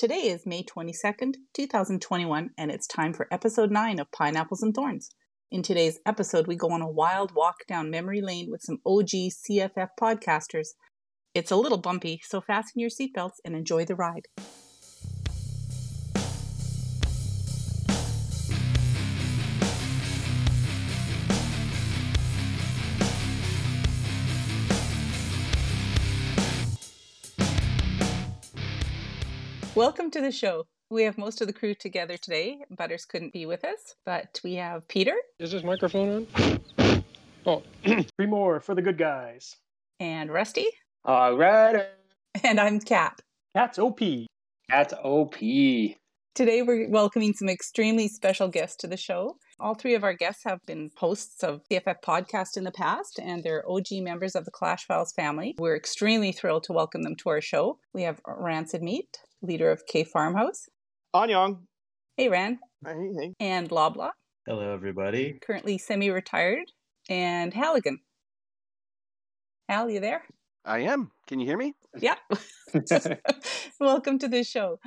Today is May 22nd, 2021, and it's time for episode 9 of Pineapples and Thorns. In today's episode, we go on a wild walk down memory lane with some OG CFF podcasters. It's a little bumpy, so fasten your seatbelts and enjoy the ride. Welcome to the show. We have most of the crew together today. Butters couldn't be with us, but we have Peter Is this microphone on? Oh, Three more for the good guys. and Rusty, All right. and I'm Kat. Cats OP. That's OP. Today we're welcoming some extremely special guests to the show. All three of our guests have been hosts of CFF podcast in the past, and they're OG members of the Clash Files family. We're extremely thrilled to welcome them to our show. We have Rancid Meat, leader of K Farmhouse. Anyang. Hey, Ran. Hey, hey. And Loblaw, Hello, everybody. currently semi-retired, and Halligan. Hal, you there? I am. Can you hear me? Yeah. Welcome to the show.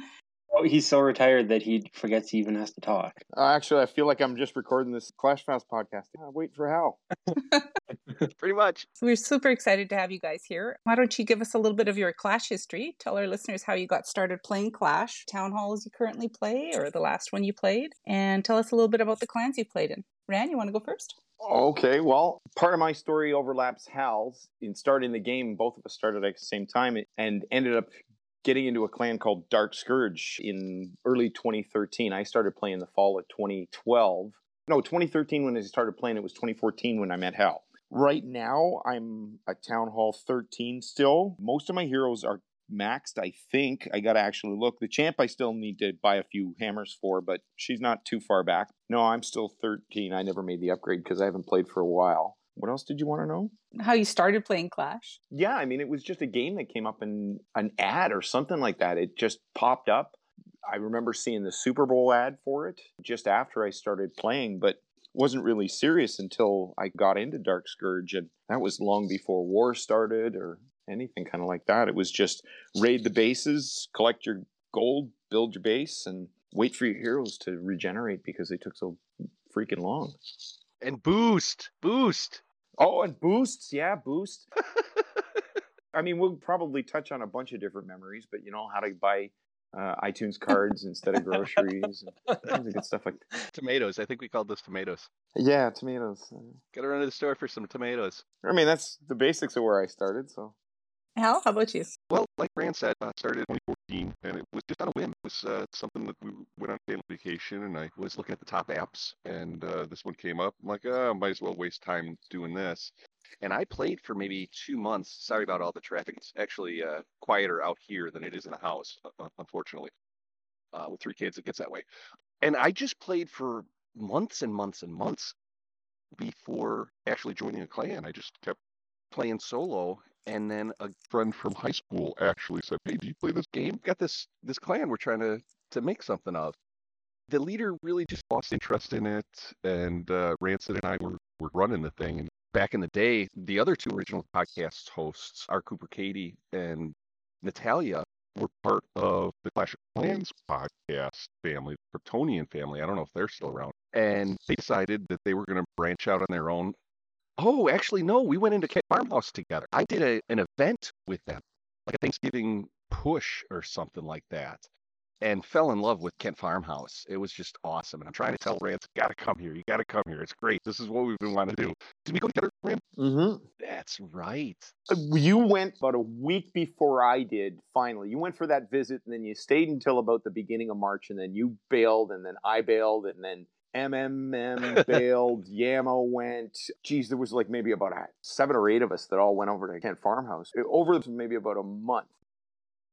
Oh, he's so retired that he forgets he even has to talk. Uh, actually, I feel like I'm just recording this Clash Fast podcast. Uh, wait for Hal. Pretty much. So we're super excited to have you guys here. Why don't you give us a little bit of your Clash history? Tell our listeners how you got started playing Clash, town halls you currently play, or the last one you played, and tell us a little bit about the clans you played in. Ran, you want to go first? Okay, well, part of my story overlaps Hal's. In starting the game, both of us started at the same time and ended up getting into a clan called Dark Scourge in early 2013. I started playing the fall of 2012. No, 2013 when I started playing. It was 2014 when I met Hal. Right now, I'm a Town Hall 13 still. Most of my heroes are maxed, I think. I gotta actually look. The champ I still need to buy a few hammers for, but she's not too far back. No, I'm still 13. I never made the upgrade because I haven't played for a while. What else did you want to know? How you started playing Clash? Yeah, I mean, it was just a game that came up in an ad or something like that. It just popped up. I remember seeing the Super Bowl ad for it just after I started playing, but wasn't really serious until I got into Dark Scourge, and that was long before war started or anything kind of like that. It was just raid the bases, collect your gold, build your base, and wait for your heroes to regenerate because they took so freaking long. And boost, boost. Oh, and boosts, yeah, boost. I mean, we'll probably touch on a bunch of different memories, but you know how to buy uh, iTunes cards instead of groceries and good stuff like that. Tomatoes. I think we called those tomatoes. Yeah, tomatoes. Gotta run to the store for some tomatoes. I mean, that's the basics of where I started. So Hal, how about you? Well, like Rand said, I started in 2014, and it was just on a whim. It was uh, something that we went on family vacation, and I was looking at the top apps, and uh, this one came up. I'm like, oh, might as well waste time doing this. And I played for maybe two months. Sorry about all the traffic. It's actually uh, quieter out here than it is in the house, unfortunately. Uh, with three kids, it gets that way. And I just played for months and months and months before actually joining a clan. I just kept playing solo and then a friend from high school actually said, "Hey, do you play this game? Got this this clan we're trying to to make something of." The leader really just lost interest in it, and uh, Rancid and I were were running the thing. And back in the day, the other two original podcast hosts, R. Cooper Katie and Natalia, were part of the Clash of Clans podcast family, the Kryptonian family. I don't know if they're still around. And they decided that they were going to branch out on their own Oh, actually, no. We went into Kent Farmhouse together. I did a, an event with them, like a Thanksgiving push or something like that, and fell in love with Kent Farmhouse. It was just awesome. And I'm trying to tell Rance, got to come here. You got to come here. It's great. This is what we've been wanting to do. Did we go together, Rand? mm-hmm. That's right. you went about a week before I did. Finally, you went for that visit, and then you stayed until about the beginning of March, and then you bailed, and then I bailed, and then MMM bailed, Yamo went. Geez, there was like maybe about a, seven or eight of us that all went over to Kent Farmhouse eh, over maybe about a month.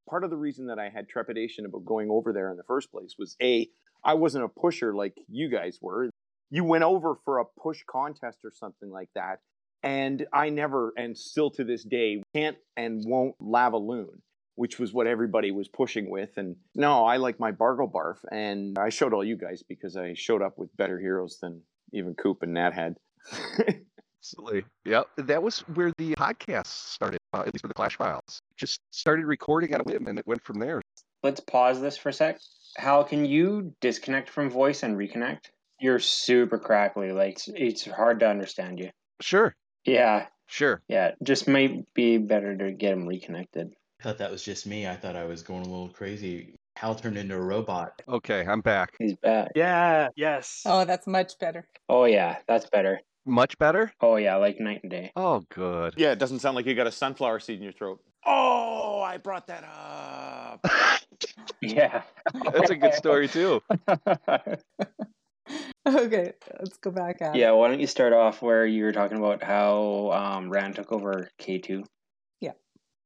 Part of the reason that I had trepidation about going over there in the first place was A, I wasn't a pusher like you guys were. You went over for a push contest or something like that. And I never, and still to this day, can't and won't lava loon which was what everybody was pushing with. And no, I like my Bargle Barf. And I showed all you guys because I showed up with better heroes than even Coop and Nat had. Absolutely. Yep. That was where the podcast started, uh, at least for the Clash Files. Just started recording on a whim and it went from there. let's pause this for a sec. Hal, can you disconnect from voice and reconnect? You're super crackly. Like it's, it's hard to understand you. Sure, Yeah, sure. yeah. Just might be better to get him reconnected. I thought that was just me. I thought I was going a little crazy. Hal turned into a robot. Okay, I'm back. He's back. Yeah, yes. Oh, that's much better. Oh yeah, that's better. Much better? Oh yeah, like night and day. Oh, good. Yeah, it doesn't sound like you got a sunflower seed in your throat. Oh, I brought that up. Yeah. That's a good story, too. Okay, let's go back at it. yeah. Why don't you start off where you were talking about how um, Rand took over K two?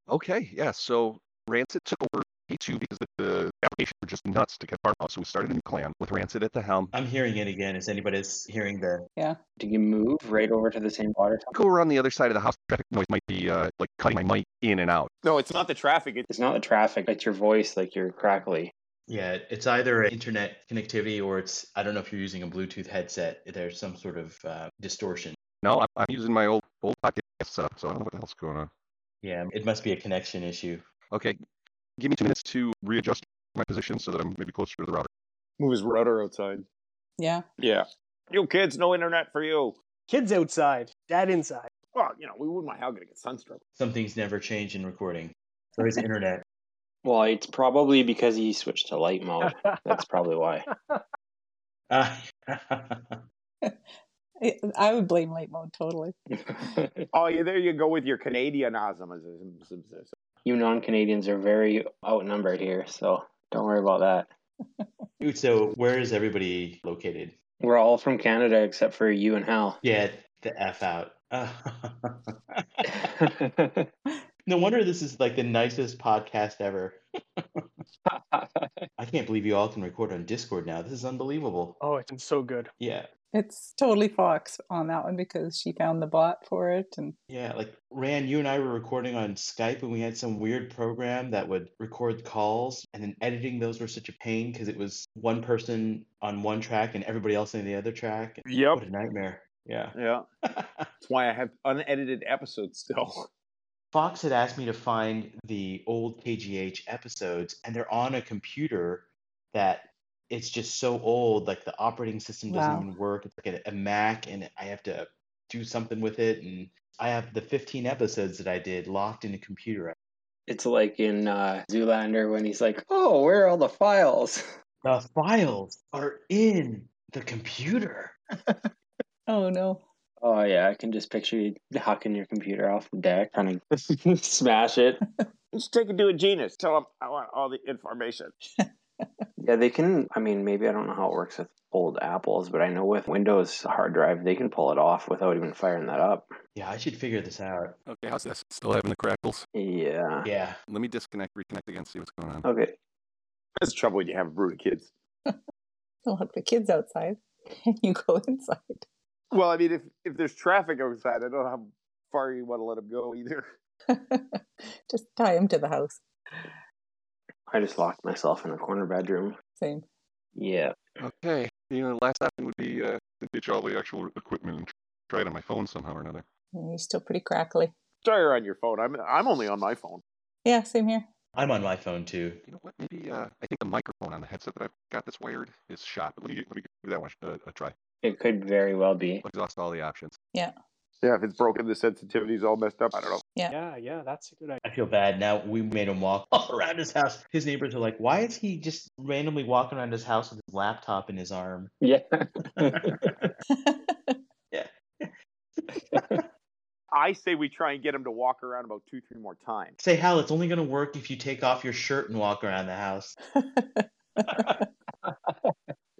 Okay, yeah. So Rancid took over K2 because the, the application were just nuts to get farm out. So we started a new clan with Rancid at the helm. I'm hearing it again. Is anybody else hearing the? Yeah. Do you move right over to the same water? Go around the other side of the house. Traffic noise might be uh, like cutting my mic in and out. No, it's not the traffic. It's It's not the traffic. It's your voice. Like you're crackly. Yeah, it's either internet connectivity or it's. I don't know if you're using a Bluetooth headset. There's some sort of uh, distortion. No, I'm, I'm using my old old podcast setup, so I don't know what the hell's going on. Yeah, it must be a connection issue. Okay, give me two minutes to readjust my position so that I'm maybe closer to the router. move his router outside. Yeah. Yeah. You kids, no internet for you. Kids outside, dad inside. Well, you know, we wouldn't mind how gonna get sunstroke. Some things never change in recording. There is internet. Well, it's probably because he switched to light mode. That's probably why. Uh, I- I would blame late mode totally. Oh, yeah, there you go with your Canadian you non-Canadians are very outnumbered here, so don't worry about that. Dude, so where is everybody located? We're all from Canada except for you and Hal. Yeah, the F out. No wonder this is like the nicest podcast ever. I can't believe you all can record on Discord now. This is unbelievable. Oh, it's been so good. Yeah. It's totally Fox on that one because she found the bot for it and Yeah, like Rand, you and I were recording on Skype and we had some weird program that would record calls and then editing those were such a pain because it was one person on one track and everybody else on the other track. Yep. What a nightmare. Yeah. Yeah. That's why I have unedited episodes still. Fox had asked me to find the old KGH episodes, and they're on a computer that it's just so old, like the operating system doesn't Wow. even work. It's like a, a Mac, and I have to do something with it. And I have the 15 episodes that I did locked in a computer. It's like in uh, Zoolander when he's like, "Oh, where are all the files?" The files are in the computer. oh no. Oh yeah, I can just picture you hucking your computer off the deck, trying to smash it. Just take it to a genius. Tell him I want all the information. Yeah, they can. I mean, maybe I don't know how it works with old Apples, but I know with Windows hard drive, they can pull it off without even firing that up. Yeah, I should figure this out. Okay, how's this? Still having the crackles? Yeah. Yeah. Let me disconnect, reconnect again, see what's going on. Okay. That's trouble when you have a brood of kids. Don't look the kids outside. And you go inside. Well, I mean, if if there's traffic outside, I don't know how far you want to let them go either. Just tie them to the house. I just locked myself in a corner bedroom. Same. Yeah. Okay, you know, last option would be uh, to ditch all the actual equipment and try it on my phone somehow or another. You're still pretty crackly. Try her on your phone. I'm I'm only on my phone. Yeah, same here. I'm on my phone too. You know what? Maybe uh, I think the microphone on the headset that I've got that's wired is shot. But let me let me give that one a, a try. It could very well be. Exhaust all the options. Yeah, if it's broken, the sensitivity's all messed up. I don't know. Yeah, yeah, that's a good idea. I feel bad now. We made him walk all around his house. His neighbors are like, "Why is he just randomly walking around his house with his laptop in his arm?" Yeah. yeah. I say we try and get him to walk around about two, three more times. Say, Hal, it's only going to work if you take off your shirt and walk around the house.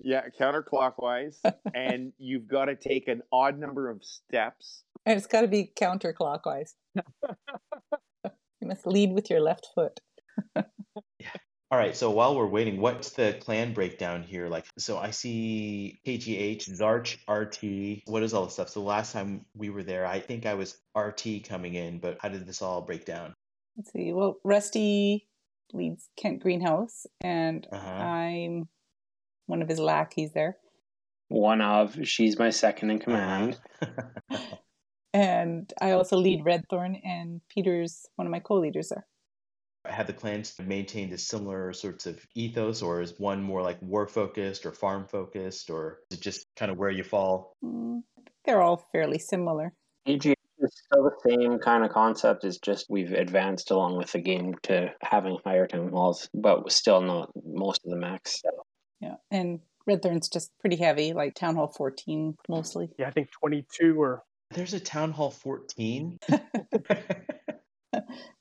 Yeah, counterclockwise, and you've got to take an odd number of steps. And it's got to be counterclockwise. you must lead with your left foot. yeah. All right, so while we're waiting, what's the clan breakdown here? Like, so I see KGH, Zarch, RT. What is all this stuff? So last time we were there, I think I was RT coming in, but how did this all break down? Let's see. Well, Rusty leads Kent Greenhouse, and Uh-huh. I'm one of his lackeys there. One of. She's my second in command. And I also lead Redthorn, and Peter's one of my co leaders there. Have the clans maintained a similar sorts of ethos, or is one more like war focused or farm focused, or is it just kind of where you fall? Mm, they're all fairly similar. AG is still the same kind of concept. It's just we've advanced along with the game to having higher town halls, but still not most of the max. Yeah, and Red Thorn's just pretty heavy, like Town Hall 14 mostly. Yeah, I think 22 or There's a Town Hall 14.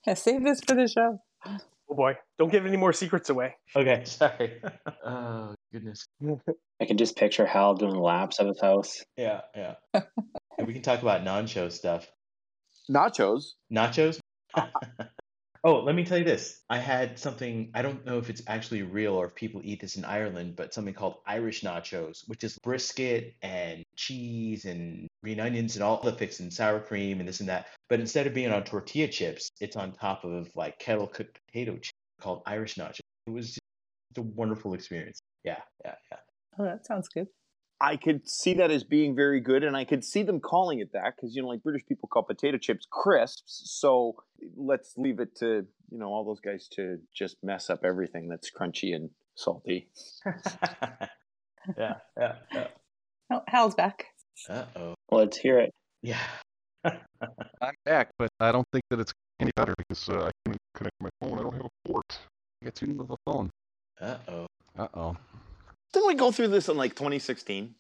Yeah, save this for the show. oh boy, don't give any more secrets away. okay, sorry. oh, goodness. I can just picture Hal doing laps of his house. Yeah, yeah. And we can talk about non show stuff. Nachos. Nachos? oh, let me tell you this. I had something, I don't know if it's actually real or if people eat this in Ireland, but something called Irish nachos, which is brisket and cheese and green onions and all the fixings, sour cream and this and that. But instead of being on tortilla chips, it's on top of like kettle cooked potato chips called Irish nachos. It was just a wonderful experience. Yeah, yeah, yeah. Oh, that sounds good. I could see that as being very good, and I could see them calling it that because you know, like British people call potato chips crisps. So let's leave it to you know all those guys to just mess up everything that's crunchy and salty. yeah, yeah, yeah. Oh, Hal's back. Uh oh. Let's hear it. Yeah. I'm back, but I don't think that it's any better because uh, I can't connect my phone. I don't have a port. I got too new of a phone. Uh oh. Uh oh. Didn't we go through this in like 2016?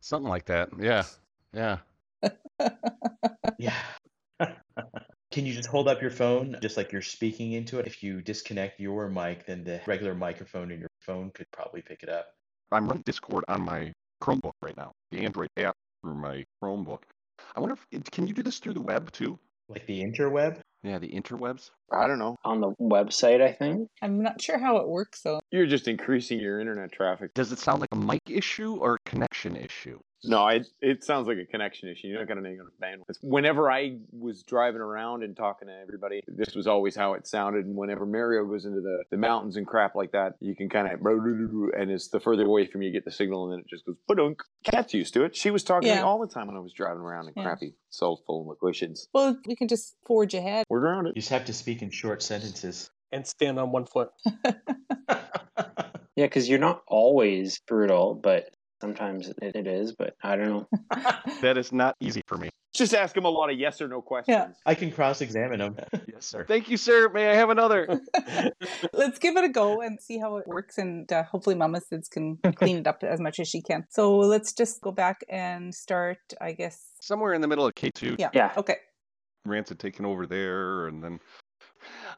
Something like that. Yeah. Yeah. Yeah. Can you just hold up your phone just like you're speaking into it? If you disconnect your mic, then the regular microphone in your phone could probably pick it up. I'm running Discord on my Chromebook right now, the Android app through my Chromebook. I wonder if can you do this through the web too? Like the interweb? Yeah, the interwebs. I don't know. On the website, I think. I'm not sure how it works though. You're just increasing your internet traffic. Does it sound like a mic issue or a connection issue? No, it, it sounds like a connection issue. You're not going to need enough bandwidth. Whenever I was driving around and talking to everybody, this was always how it sounded. And whenever Mario goes into the, the mountains and crap like that, you can kind of, and it's the further away from you, you get the signal, and then it just goes, badunk. Cat's used to it. She was talking to me all the time when I was driving around in Yeah. crappy cell phone locations. Well, we can just forge ahead. We're around You it. just have to speak in short sentences. And stand on one foot. Yeah, because you're not always brutal, but sometimes it, it is. But I don't know. That is not easy for me. Just ask him a lot of yes or no questions. Yeah. I can cross examine them. Yes, sir. Thank you, sir. May I have another? Let's give it a go and see how it works, and uh, hopefully, Mama Sids can clean it up as much as she can. So let's just go back and start. I guess. Somewhere in the middle of K2, Yeah. Yeah. Okay. Rance had taken over there, and then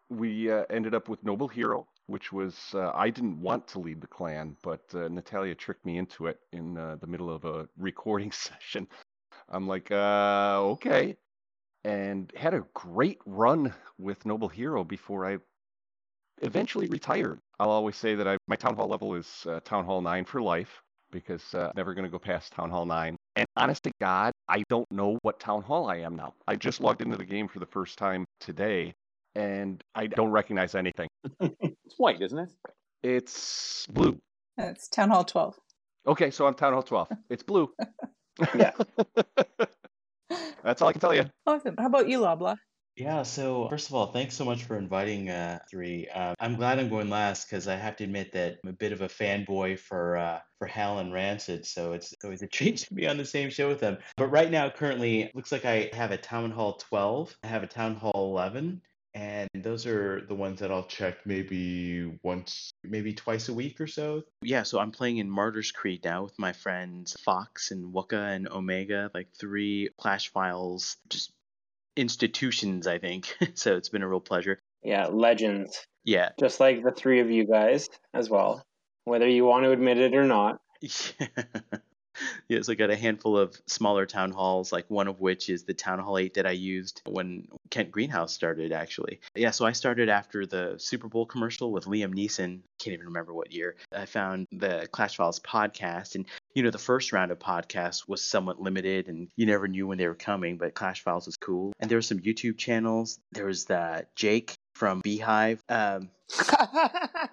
we uh, ended up with Noble Hero, which was uh, I didn't want to lead the clan, but uh, Natalia tricked me into it in uh, the middle of a recording session. I'm like, uh, okay, and had a great run with Noble Hero before I eventually retired. I'll always say that I, my town hall level is uh, town hall nine for life because uh, never going to go past town hall nine. And honest to God, I don't know what town hall I am now. I just logged into the game for the first time today, and I don't recognize anything. It's white, isn't it? It's blue. It's Town Hall 12. Okay, so I'm town hall 12. It's blue. Yeah. That's all I can tell you. Awesome. How about you, Loblaw? Yeah, so first of all, thanks so much for inviting uh, three. Um, I'm glad I'm going last because I have to admit that I'm a bit of a fanboy for uh, for Hal and Rancid, so it's always a treat to be on the same show with them. But right now, currently, looks like I have a Town Hall 12, I have a Town Hall 11, and those are the ones that I'll check maybe once, maybe twice a week or so. Yeah, so I'm playing in Martyrs Creed now with my friends Fox and Wooka and Omega, like three Clash Files, just institutions, I think. so it's been a real pleasure. Yeah, legends. Yeah. Just like the three of you guys as well, whether you want to admit it or not. Yeah, so I got a handful of smaller town halls, like one of which is the Town Hall 8 that I used when Kent Greenhouse started, actually. Yeah, so I started after the Super Bowl commercial with Liam Neeson. Can't even remember what year. I found the Clash Files podcast, and you know, the first round of podcasts was somewhat limited, and you never knew when they were coming, but Clash Files was cool. And there were some YouTube channels. There was the Jake from Beehive. Um,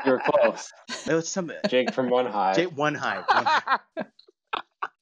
You're close. it was some Jake from One Hive. Jake One Hive. One Hive.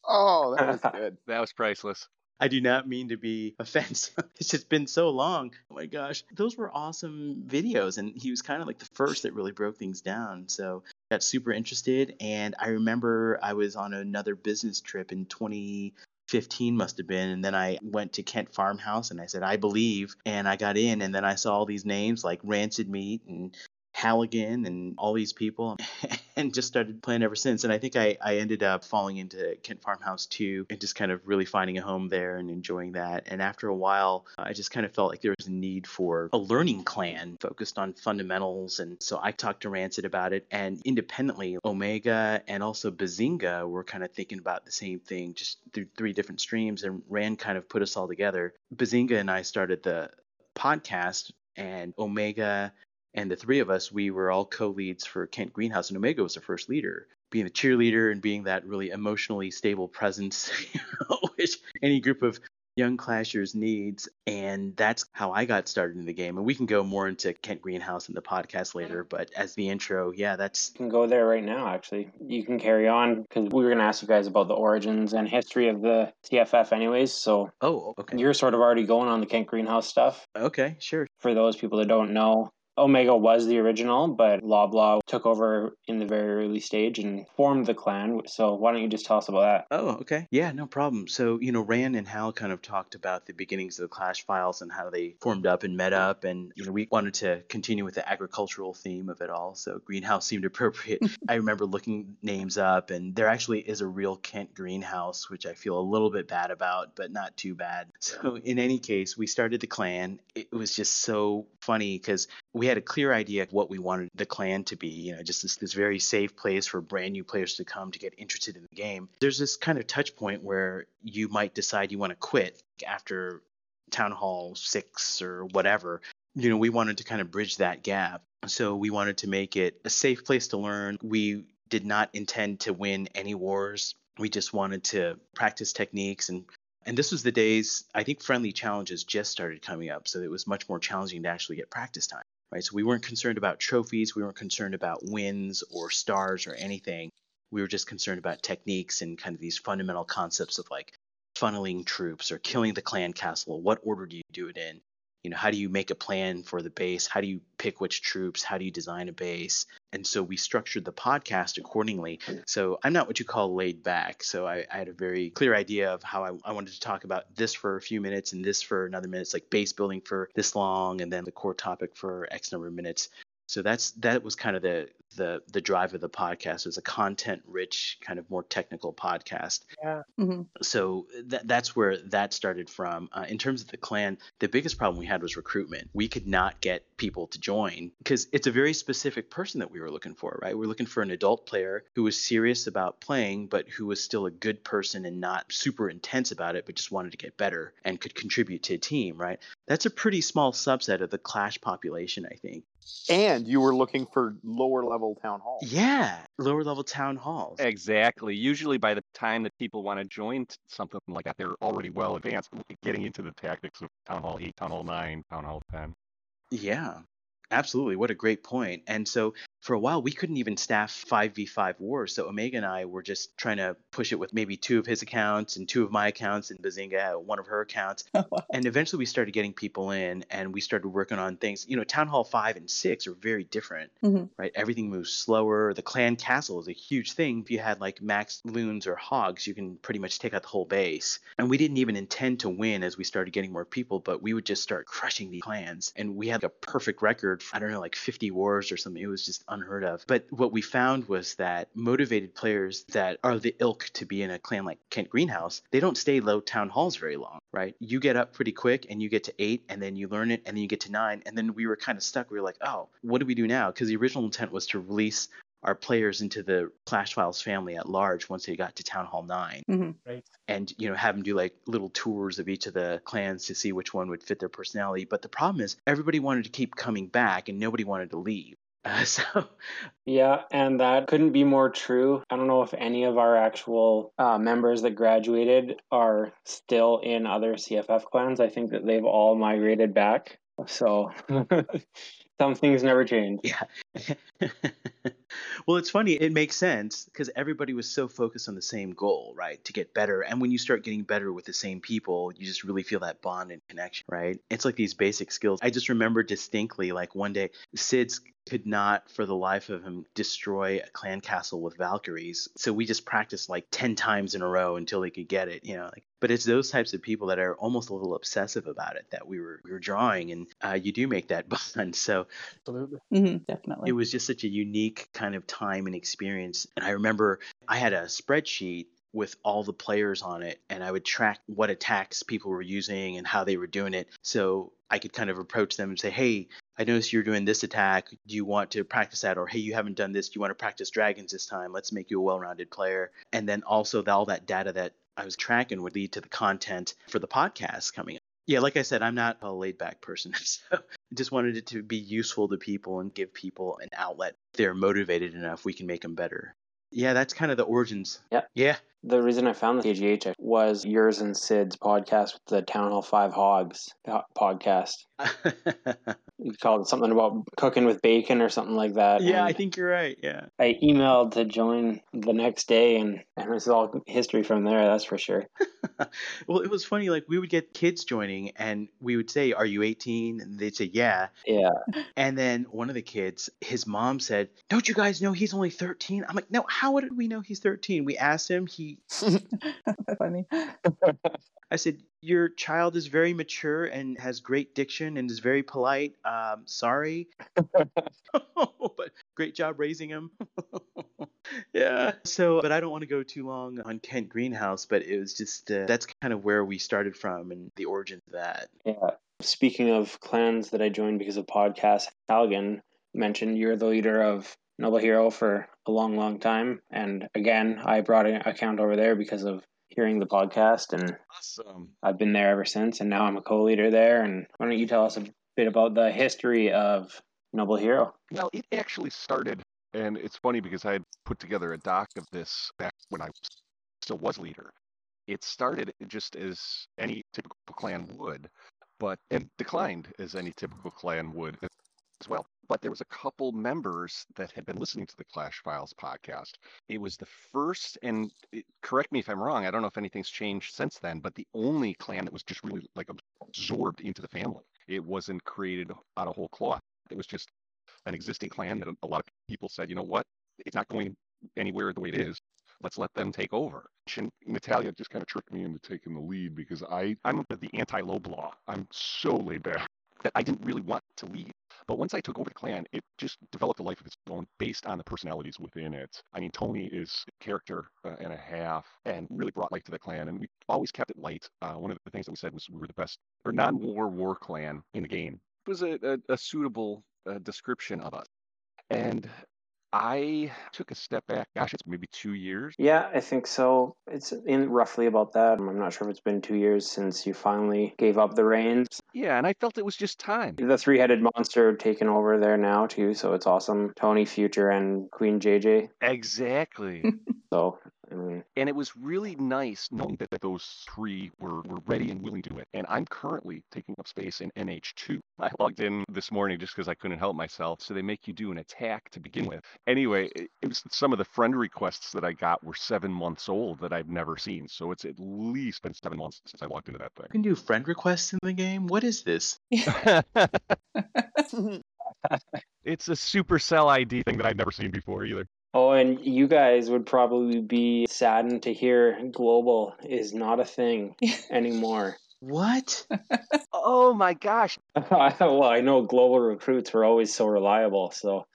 oh, that was good. That was priceless. I do not mean to be offensive. it's just been so long. Oh my gosh. Those were awesome videos. And he was kind of like the first that really broke things down. So got super interested. And I remember I was on another business trip in 2015 must have been and then i went to kent farmhouse and i said i believe and i got in and then i saw all these names like rancid meat and Halligan and all these people and just started playing ever since. And I think I, I ended up falling into Kent Farmhouse too and just kind of really finding a home there and enjoying that. And after a while, uh, I just kind of felt like there was a need for a learning clan focused on fundamentals. And so I talked to Rancid about it. And independently, Omega and also Bazinga were kind of thinking about the same thing just through three different streams. And Rand kind of put us all together. Bazinga and I started the podcast and Omega and the three of us, we were all co-leads for Kent Greenhouse, and Omega was the first leader, being the cheerleader and being that really emotionally stable presence, which any group of young clashers needs. And that's how I got started in the game. And we can go more into Kent Greenhouse in the podcast later. But as the intro, yeah, that's You can go there right now, actually. You can carry on because we were going to ask you guys about the origins and history of the CFF, anyways. So oh, okay, you're sort of already going on the Kent Greenhouse stuff. okay, sure. For those people that don't know, Omega was the original, but Loblaw took over in the very early stage and formed the clan. So why don't you just tell us about that? Oh, okay. Yeah, no problem. So, you know, Rand and Hal kind of talked about the beginnings of the Clash Files and how they formed up and met up. And, you know, we wanted to continue with the agricultural theme of it all. So Greenhouse seemed appropriate. I remember looking names up, and there actually is a real Kent Greenhouse, which I feel a little bit bad about, but not too bad. So, in any case, we started the clan. It was just so funny because we had a clear idea of what we wanted the clan to be, you know, just this, this very safe place for brand new players to come to get interested in the game. There's this kind of touch point where you might decide you want to quit after Town Hall 6 or whatever. You know, we wanted to kind of bridge that gap. So we wanted to make it a safe place to learn. We did not intend to win any wars. We just wanted to practice techniques and and this was the days I think friendly challenges just started coming up, so it was much more challenging to actually get practice time right? So we weren't concerned about trophies, we weren't concerned about wins or stars or anything. We were just concerned about techniques and kind of these fundamental concepts of like funneling troops or killing the clan castle. What order do you do it in? You know, how do you make a plan for the base? How do you pick which troops? How do you design a base? And so we structured the podcast accordingly. So I'm not what you call laid back. So I, I had a very clear idea of how I, I, wanted to talk about this for a few minutes and this for another minute. It's like base building for this long and then the core topic for X number of minutes. So that's that was kind of the the the drive of the podcast. It was a content rich kind of more technical podcast. Yeah. hmm so that, that's where that started from. Uh, in terms of the clan the biggest problem we had was recruitment. We could not get people to join because it's a very specific person that we were looking for right? We're looking for an adult player who was serious about playing but who was still a good person and not super intense about it but just wanted to get better and could contribute to a team right? That's a pretty small subset of the clash population i think And you were looking for lower level town hall. yeah lower level town halls Exactly. Usually, by the time that people want to join something like that, they're already well advanced, getting into the tactics of Town Hall 8, Town Hall 9, Town Hall 10. Yeah, absolutely. What a great point. And so for a while, we couldn't even staff 5v5 wars. So Omega and I were just trying to push it with maybe two of his accounts and two of my accounts, and Bazinga had one of her accounts. And eventually we started getting people in and we started working on things. You know, Town Hall 5 and 6 are very different, Mhm. right? Everything moves slower. The clan castle is a huge thing. If you had like max loons or hogs, you can pretty much take out the whole base. And we didn't even intend to win as we started getting more people, but we would just start crushing the clans. And we had a perfect record, I don't know, like 50 wars or something. It was just unheard of. But what we found was that motivated players that are the ilk to be in a clan like Kent Greenhouse, they don't stay low town halls very long, right? You get up pretty quick and you get to eight and then you learn it and then you get to nine. And then we were kind of stuck. We were like, oh, what do we do now? Because the original intent was to release our players into the Clash Files family at large once they got to Town Hall 9 hmm Right. and you know have them do like little tours of each of the clans to see which one would fit their personality but the problem is everybody wanted to keep coming back and nobody wanted to leave so Yeah, and that couldn't be more true. I don't know if any of our actual uh, members that graduated are still in other CFF clans. I think that they've all migrated back. So Some things never change. Yeah. well, it's funny. It makes sense because everybody was so focused on the same goal, right? To get better. And when you start getting better with the same people, you just really feel that bond and connection, right? It's like these basic skills. I just remember distinctly, like one day, Sid's could not for the life of him destroy a clan castle with valkyries so we just practiced like 10 times in a row until he could get it you know like but it's those types of people that are almost a little obsessive about it that we were we were drawing and uh, you do make that bond so Absolutely. hmm definitely. it was just such a unique kind of time and experience and i remember i had a spreadsheet with all the players on it and i would track what attacks people were using and how they were doing it so i could kind of approach them and say hey I noticed you're doing this attack. Do you want to practice that? Or hey, you haven't done this. Do you want to practice dragons this time? Let's make you a well-rounded player. And then also all that data that I was tracking would lead to the content for the podcast coming up. Yeah, like I said, I'm not a laid back person. So I just wanted it to be useful to people and give people an outlet. If they're motivated enough, we can make them better. Yeah, that's kind of the origins. Yeah. Yeah. The reason I found the KGH was yours and Sid's podcast with the Town Hall Five Hogs podcast. You called it something about cooking with bacon or something like that. yeah, I think you're right. Yeah. I emailed to join the next day, and, and it's all history from there. That's for sure. well, it was funny. Like we would get kids joining, and we would say, "Are you 18?" And they'd say, "Yeah." Yeah. And then one of the kids, his mom said, "Don't you guys know he's only 13?" I'm like, "No. How would we know he's 13?" We asked him. He, Funny. I said, "Your child is very mature and has great diction and is very polite. Um, sorry, but great job raising him." yeah. So, but I don't want to go too long on Kent Greenhouse, but it was just uh, that's kind of where we started from and the origin of that. Yeah. Speaking of clans that I joined because of podcasts, Halligan mentioned you're the leader of Noble Hero for a long, long time. And again, I brought an account over there because of hearing the podcast, and Awesome. I've been there ever since. And now I'm a co leader there. And why don't you tell us a bit about the history of Noble Hero? Well, it actually started, and it's funny because I had put together a doc of this back when I still was leader. It started just as any typical clan would, but and declined as any typical clan would as well. But there was a couple members that had been listening to the Clash Files podcast. It was the first, and it, correct me if I'm wrong. I don't know if anything's changed since then, but the only clan that was just really like absorbed into the family. It wasn't created out of whole cloth. It was just an existing clan that a lot of people said, you know what, it's not going anywhere the way it is. Let's let them take over. And Natalia just kind of tricked me into taking the lead because I, I'm the anti-Loblaw. I'm so laid back that I didn't really want to lead. But once I took over the clan, it just developed a life of its own based on the personalities within it. I mean, Tony is a character uh, and a half and really brought life to the clan. And we always kept it light. Uh, one of the things that we said was we were the best or non-war war clan in the game. It was a, a, a suitable uh, description of us. And I took a step back. Gosh, it's maybe two years. Yeah, I think so. It's in roughly about that. I'm not sure if it's been two years since you finally gave up the reins. Yeah, and I felt it was just time. The three headed monster taken over there now, too, so it's awesome. Tony, Future, and Queen JJ. Exactly. So, I mean, and it was really nice knowing that, that those three were, were ready and willing to do it. And I'm currently taking up space in NH2. I logged in this morning just because I couldn't help myself. So they make you do an attack to begin with. Anyway, it, it was some of the friend requests that I got were seven months old that I've never seen. So it's at least been seven months since I logged into that thing. You can do friend requests in the game. What is this? it's a Supercell ID thing that I've never seen before either. Oh, and you guys would probably be saddened to hear global is not a thing anymore. What? Oh my gosh. well, I know global recruits were always so reliable, so.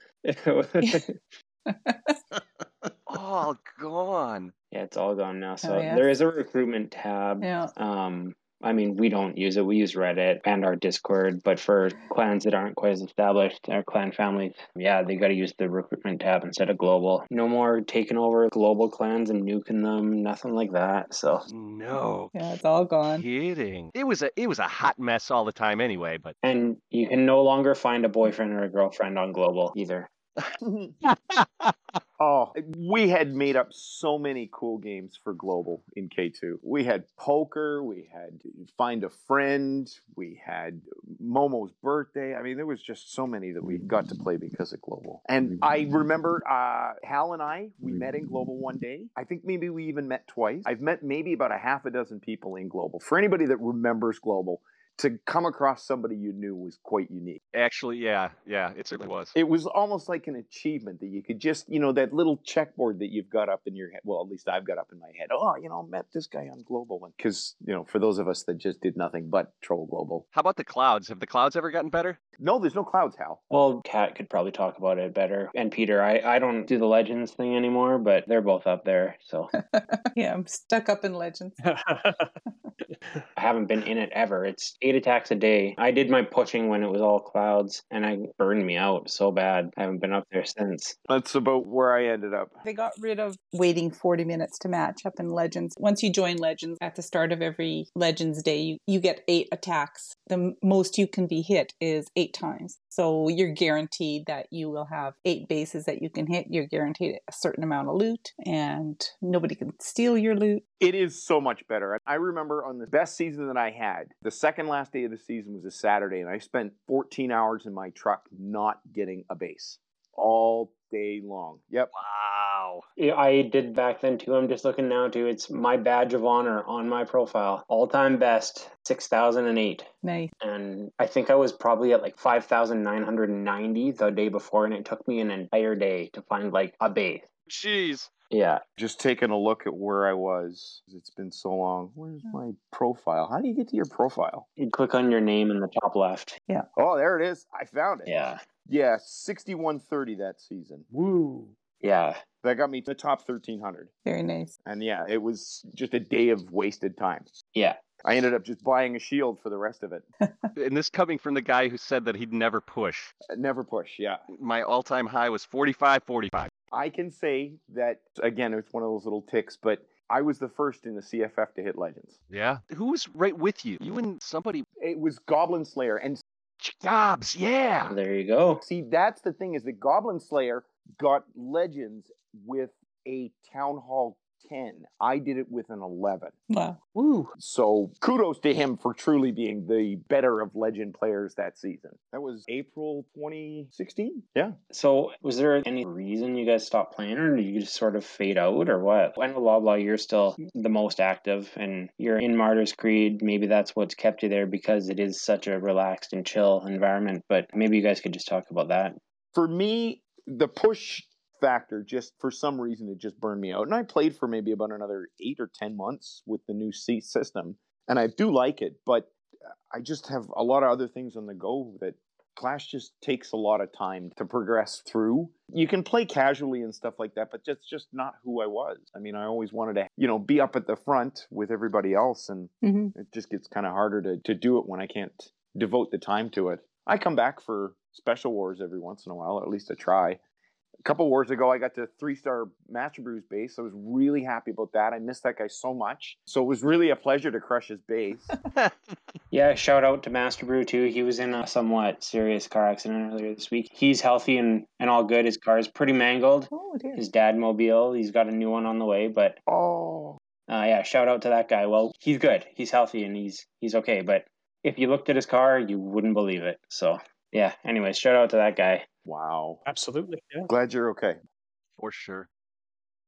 All gone. Yeah, it's all gone now. So Oh, yeah. there is a recruitment tab. Yeah. Um, I mean, we don't use it. We use Reddit and our Discord. But for clans that aren't quite as established, our clan families, yeah, they got to use the recruitment tab instead of global. No more taking over global clans and nuking them. Nothing like that. So No Yeah, it's all gone. kidding. It was a it was a hot mess all the time anyway, but and you can no longer find a boyfriend or a girlfriend on global either. Oh, We had made up so many cool games for Global in K2. We had poker, we had Find a Friend, we had Momo's birthday. I mean, there was just so many that we got to play because of Global. And I remember uh, Hal and I, we met in Global one day. I think maybe we even met twice. I've met maybe about a half a dozen people in Global. For anybody that remembers Global, to come across somebody you knew was quite unique. Actually, yeah, yeah, it certainly was. It was almost like an achievement that you could just, you know, that little checkboard that you've got up in your head. Well, at least I've got up in my head. Oh, you know, I met this guy on Global. One because, you know, for those of us that just did nothing but troll Global. How about the clouds? Have the clouds ever gotten better? No, there's no clouds, Hal. Well, Kat could probably talk about it better. And Peter, I, I don't do the Legends thing anymore, but they're both up there. So yeah, I'm stuck up in Legends. I haven't been in it ever. It's eight attacks a day. I did my pushing when it was all clouds and I burned me out so bad. I haven't been up there since. That's about where I ended up. They got rid of waiting 40 minutes to match up in Legends. Once you join Legends at the start of every Legends day, you, you get eight attacks. The most you can be hit is eight times. So you're guaranteed that you will have eight bases that you can hit. You're guaranteed a certain amount of loot and nobody can steal your loot. It is so much better. I remember on the best season that I had, the second last day of the season was a Saturday, and I spent 14 hours in my truck not getting a base all day long. Yep. Wow. Yeah, I did back then too. I'm just looking now too. It's my badge of honor on my profile. All time best, 6,008. Nice. And I think I was probably at like 5,990 the day before, and it took me an entire day to find like a base. Jeez. Yeah. Just taking a look at where I was. It's been so long. Where's my profile? How do you get to your profile? You click on your name in the top left. Yeah. Oh, there it is. I found it. Yeah. Yeah, 6130 that season. Woo. Yeah. That got me to the top 1300. Very nice. And yeah, it was just a day of wasted time. Yeah. I ended up just buying a shield for the rest of it. And this coming from the guy who said that he'd never push. Uh, never push, yeah. My all time high was 45 45. I can say that, again, it's one of those little ticks, but I was the first in the CFF to hit Legends. Yeah. Who was right with you? You and somebody. It was Goblin Slayer. And Jobs, yeah. There you go. see, that's the thing is the Goblin Slayer got Legends with a Town Hall 10. I did it with an 11. Wow. Woo. So kudos to him for truly being the better of legend players that season. That was April 2016. Yeah. So, was there any reason you guys stopped playing, or did you just sort of fade out, or what? I know Loblaw, you're still the most active, and you're in Martyr's Creed. Maybe that's what's kept you there because it is such a relaxed and chill environment. But maybe you guys could just talk about that. For me, the push factor just for some reason it just burned me out. And I played for maybe about another eight or ten months with the new C system, and I do like it, but I just have a lot of other things on the go that Clash just takes a lot of time to progress through. You can play casually and stuff like that, but that's just not who I was. I mean, I always wanted to, you know, be up at the front with everybody else, and hmm it just gets kind of harder to, to do it when I can't devote the time to it. I come back for special wars every once in a while, or at least I try. A couple wars ago, I got to three star Master Brews base. I was really happy about that. I missed that guy so much. So it was really a pleasure to crush his base. Yeah, shout out to Master Brew too. He was in a somewhat serious car accident earlier this week. He's healthy and, and all good. His car is pretty mangled. Oh, dear. His dad mobile, he's got a new one on the way, but oh, uh, yeah, shout out to that guy. Well, he's good. He's healthy and he's he's okay. But if you looked at his car, you wouldn't believe it. So yeah. Anyways, shout out to that guy. Wow. Absolutely. Yeah. Glad you're okay. For sure.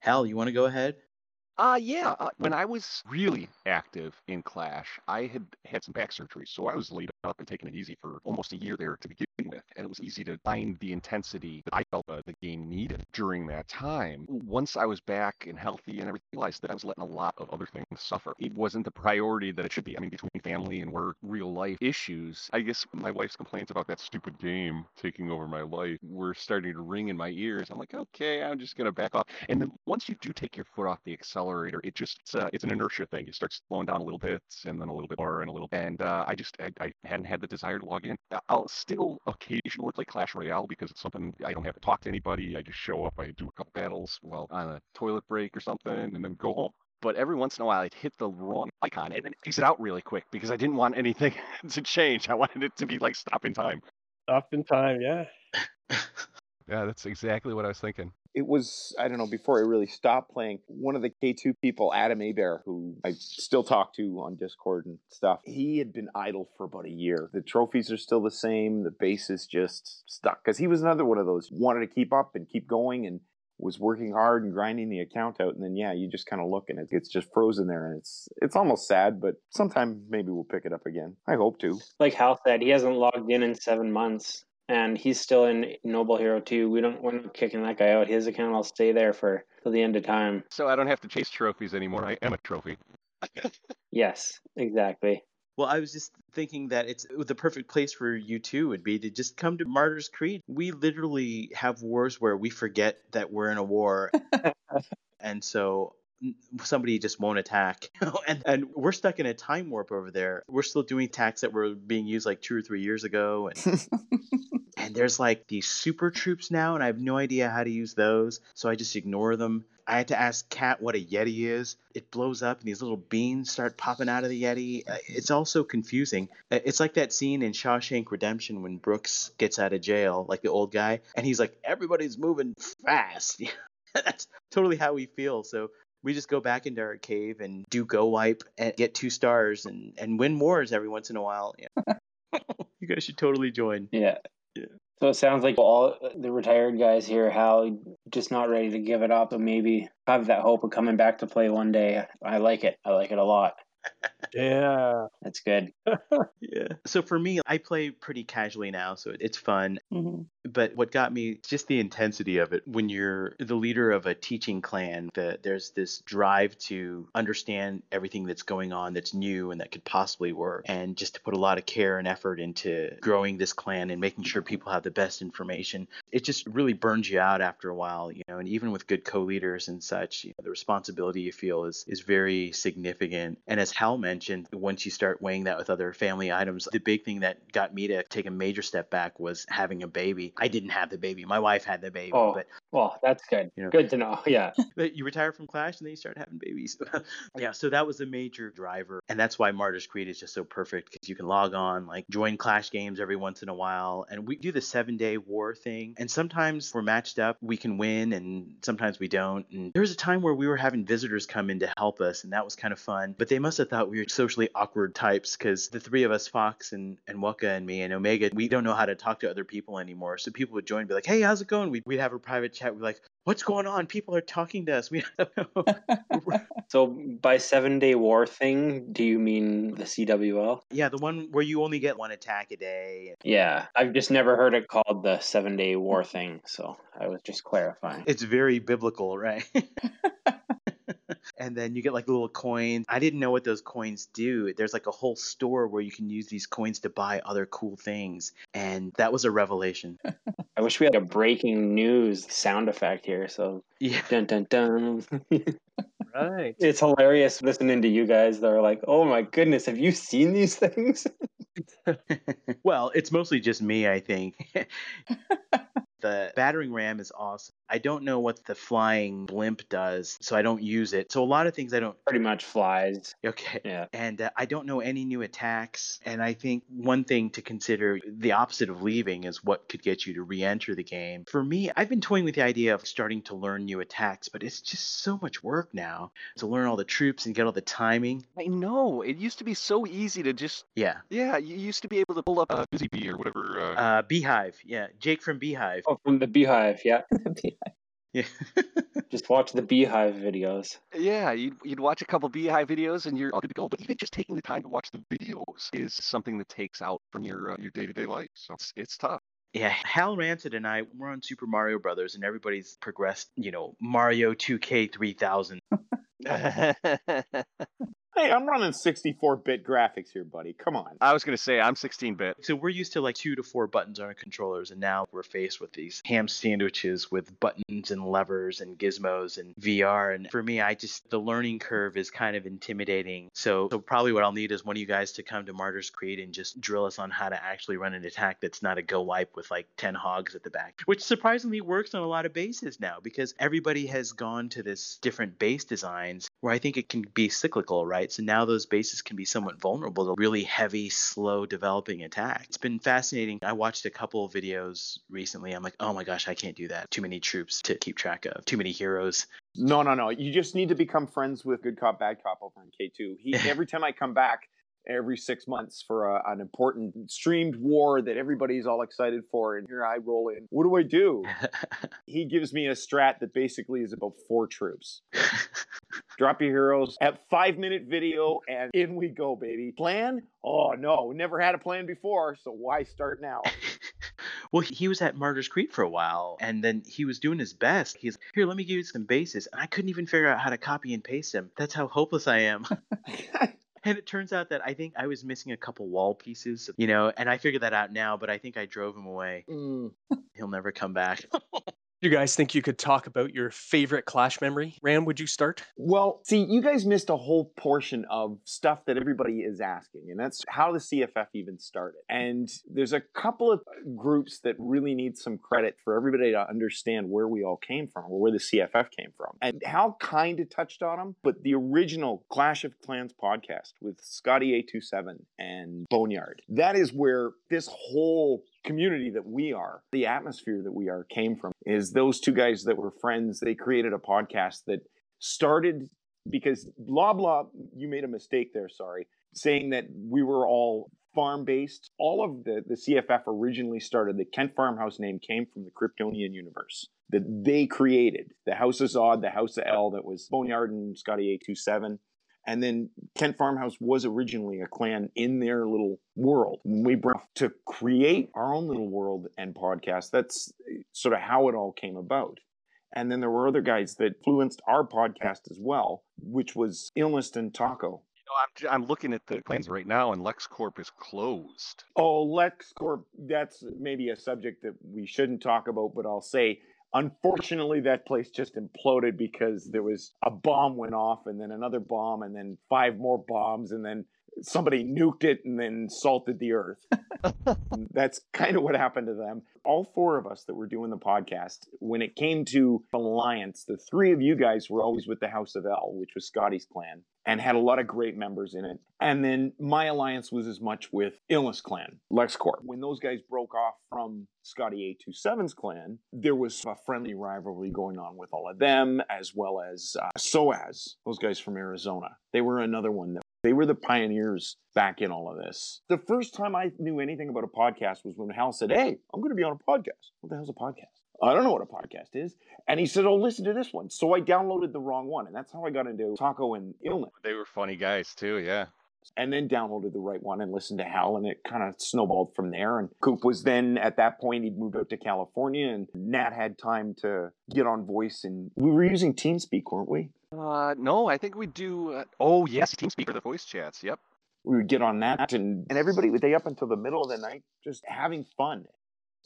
Hal, you want to go ahead? Uh, yeah. Uh, when I was really active in Clash, I had had some back surgery, so I was laid up and taking it easy for almost a year there to begin with, and it was easy to find the intensity that I felt uh, the game needed during that time. Once I was back and healthy and everything, I realized that I was letting a lot of other things suffer. It wasn't the priority that it should be. I mean, between family and work, real life issues, I guess my wife's complaints about that stupid game taking over my life were starting to ring in my ears. I'm like, okay, I'm just gonna back off. And then once you do take your foot off the accelerator, it just it's, uh, it's an inertia thing. It starts slowing down a little bit, and then a little bit more, and a little. Bit. And uh, I just I, I hadn't had the desire to log in. I- I'll still occasionally play Clash Royale because it's something I don't have to talk to anybody. I just show up, I do a couple battles while on a toilet break or something, and then go home. But every once in a while, I'd hit the wrong icon and then exit out really quick because I didn't want anything to change. I wanted it to be like stop in time. Stop in time. Yeah. Yeah, that's exactly what I was thinking. It was I don't know before I really stopped playing. One of the K2 people, Adam Abear, who I still talk to on Discord and stuff, he had been idle for about a year. The trophies are still the same. The base is just stuck because he was another one of those wanted to keep up and keep going and was working hard and grinding the account out and then yeah you just kind of look and it, it's just frozen there and it's it's almost sad but sometime maybe we'll pick it up again i hope to Like Hal said, he hasn't logged in in seven months, and he's still in Noble Hero 2. We don't we're not kicking that guy out. His account will stay there for till the end of time. So I don't have to chase trophies anymore. I am a trophy. Yes, exactly. Well, I was just thinking that it's the perfect place for you two would be to just come to Martyrs Creed. We literally have wars where we forget that we're in a war, and so n- somebody just won't attack. and and we're stuck in a time warp over there. We're still doing attacks that were being used like two or three years ago, and and there's like these super troops now, and I have no idea how to use those, so I just ignore them. I had to ask Kat what a Yeti is. It blows up, and these little beans start popping out of the Yeti. Uh, It's all so confusing. Uh, It's like that scene in Shawshank Redemption when Brooks gets out of jail, like the old guy, and he's like, "Everybody's moving fast." That's totally how we feel. So we just go back into our cave and do go wipe and get two stars and and win wars every once in a while. Yeah. you guys should totally join. Yeah. Yeah. So it sounds like all the retired guys here, Hal, just not ready to give it up, and maybe have that hope of coming back to play one day. I like it. I like it a lot. Yeah. That's good. Yeah. So for me, I play pretty casually now, so it's fun. hmm But what got me just the intensity of it. When you're the leader of a teaching clan, the, there's this drive to understand everything that's going on that's new and that could possibly work, and just to put a lot of care and effort into growing this clan and making sure people have the best information. It just really burns you out after a while, you know. And even with good co-leaders and such, you know, the responsibility you feel is is very significant. And as Hal mentioned, once you start weighing that with other family items, the big thing that got me to take a major step back was having a baby. I didn't have the baby. My wife had the baby, Oh. but Well, that's good. You know. Good to know. Yeah. but you retire from Clash and then you start having babies. yeah, so that was a major driver. And that's why Martyrs Creed is just so perfect because you can log on, like join Clash games every once in a while. And we do the seven day war thing. And sometimes we're matched up, we can win, and sometimes we don't. And there was a time where we were having visitors come in to help us, and that was kind of fun. But they must have thought we were socially awkward types because the three of us, Fox and, and Waka and me and Omega, we don't know how to talk to other people anymore. So people would join and be like, hey, how's it going? We'd, we'd have a private chat. We'd be like, what's going on? People are talking to us. We So by seven day war thing, do you mean the CWL? yeah, the one where you only get one attack a day. Yeah. I've just never heard it called the seven day war thing. So I was just clarifying. It's very biblical, right? and then you get like little coins. I didn't know what those coins do. There's like a whole store where you can use these coins to buy other cool things. And that was a revelation. I wish we had a breaking news sound effect here. So Yeah. dun dun dun. Right. it's hilarious listening to you guys. They're like, "Oh my goodness, have you seen these things?" well, it's mostly just me, I think. The battering ram is awesome. I don't know what the flying blimp does, so I don't use it. So a lot of things I don't. Pretty much flies. Okay. Yeah. And uh, I don't know any new attacks. And I think one thing to consider, the opposite of leaving, is what could get you to re enter the game. For me, I've been toying with the idea of starting to learn new attacks, but it's just so much work now to learn all the troops and get all the timing. I know. It used to be so easy to just Yeah. yeah. You used to be able to pull up a busy bee or whatever. Uh, Uh, Beehive. Yeah. Jake from Beehive. Oh, from the Beehive. Yeah. Yeah. Just watch the Beehive videos. Yeah, you'd, you'd watch a couple Beehive videos and you're all good to go. But even just taking the time to watch the videos is something that takes out from your uh, your day to day life. So it's, it's tough. Yeah, Hal Rancid and I we're on Super Mario Brothers, and everybody's progressed. You know, Mario 2K 3000. Hey, I'm running 64-bit graphics here, buddy. Come on. I was gonna say I'm 16 bit. So we're used to like two to four buttons on our controllers, and now we're faced with these ham sandwiches with buttons and levers and gizmos and VR. And for me, I just the learning curve is kind of intimidating. So, so probably what I'll need is one of you guys to come to Martyrs Creed and just drill us on how to actually run an attack that's not a go wipe with like 10 hogs at the back, which surprisingly works on a lot of bases now because everybody has gone to this different base designs where I think it can be cyclical, right? Right? So now those bases can be somewhat vulnerable to really heavy, slow developing attacks. It's been fascinating. I watched a couple of videos recently. I'm like, oh my gosh, I can't do that. Too many troops to keep track of, too many heroes. No, no, no. You just need to become friends with Good Cop, Bad Cop over on K2. He every time I come back, every six months for a, an important streamed war that everybody's all excited for. And here I roll in. What do I do? he gives me a strat that basically is about four troops. Drop your heroes at five minute video, and in we go, baby. Plan? Oh no, never had a plan before, so why start now? well, he was at Martyrs Creed for a while, and then he was doing his best. He's here. Let me give you some bases, and I couldn't even figure out how to copy and paste him. That's how hopeless I am. And it turns out that I think I was missing a couple wall pieces, you know, and I figured that out now, but I think I drove him away. Mm. He'll never come back. You guys think you could talk about your favorite Clash memory? Ram, would you start? Well, see, you guys missed a whole portion of stuff that everybody is asking, and that's how the CFF even started. And there's a couple of groups that really need some credit for everybody to understand where we all came from, or where the CFF came from. And Hal kind of touched on them, but the original Clash of Clans podcast with Scotty 827 and Boneyard, that is where this whole community that we are, the atmosphere that we are came from is those two guys that were friends. They created a podcast that started because Loblaw you made a mistake there sorry saying that we were all farm based all of the the cff originally started the kent farmhouse name came from the kryptonian universe that they created. The house of zod the house of l that was boneyard and scotty 827 and then Kent Farmhouse was originally a clan in their little world. We brought to create our own little world and podcast. That's sort of how it all came about. And then there were other guys that influenced our podcast as well, which was Illness and Taco. You know, I'm, I'm looking at the clans right now, and LexCorp is closed. Oh, LexCorp, that's maybe a subject that we shouldn't talk about, but I'll say Unfortunately, that place just imploded because there was a bomb went off and then another bomb and then five more bombs and then somebody nuked it and then salted the earth. That's kind of what happened to them. All four of us that were doing the podcast, when it came to Alliance, the three of you guys were always with the House of L, which was Scotty's clan, and had a lot of great members in it. And then my alliance was as much with Illness Clan, LexCorp. When those guys broke off from Scotty 827's clan, there was a friendly rivalry going on with all of them, as well as uh, SOAS, those guys from Arizona. They were another one that they were the pioneers back in all of this. The first time I knew anything about a podcast was when Hal said, Hey, I'm going to be on a podcast. What the hell's a podcast? I don't know what a podcast is. And he said, Oh, listen to this one. So I downloaded the wrong one. And that's how I got into Taco and Illness. They were funny guys too, yeah. And then downloaded the right one and listened to Hal, and it kind of snowballed from there. And Coop was then at that point, he'd moved out to California, and Nat had time to get on voice. And we were using TeamSpeak, weren't we? Uh, no, I think we'd do. Uh, oh, yes, TeamSpeak for the voice chats. Yep. we would get on that and, and everybody would stay up until the middle of the night just having fun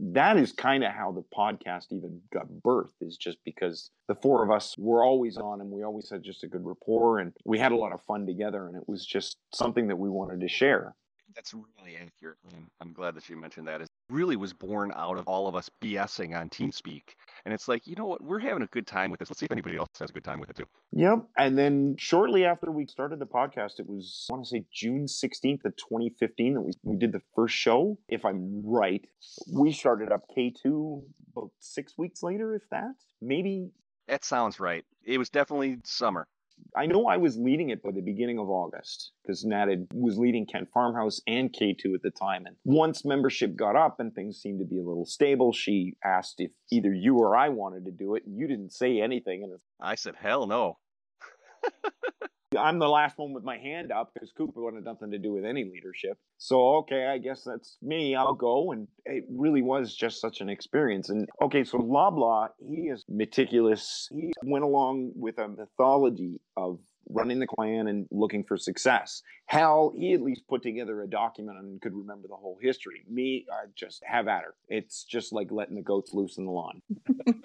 that is kind of how the podcast even got birthed is just because the four of us were always on and we always had just a good rapport and we had a lot of fun together and it was just something that we wanted to share. That's really accurate i'm glad that you mentioned that really was born out of all of us bsing on mm. teamspeak and it's like, you know what? We're having a good time with this. Let's see if anybody else has a good time with it too. Yep. And then shortly after we started the podcast, it was, I want to say June 16th of 2015 that we, we did the first show. If I'm right, we started up K2 about six weeks later, if that. Maybe. That sounds right. It was definitely summer. I know I was leading it by the beginning of August because Nat was leading Kent Farmhouse and K2 at the time. And once membership got up and things seemed to be a little stable, she asked if either you or I wanted to do it. And you didn't say anything. And I said, hell no. I'm the last one with my hand up because Cooper wanted nothing to do with any leadership. So, okay, I guess that's me. I'll go. And it really was just such an experience. And okay, so Loblaw, he is meticulous. He went along with a mythology of running the clan and looking for success. Hal, he at least put together a document and could remember the whole history. Me, I just have at her. It's just like letting the goats loose in the lawn.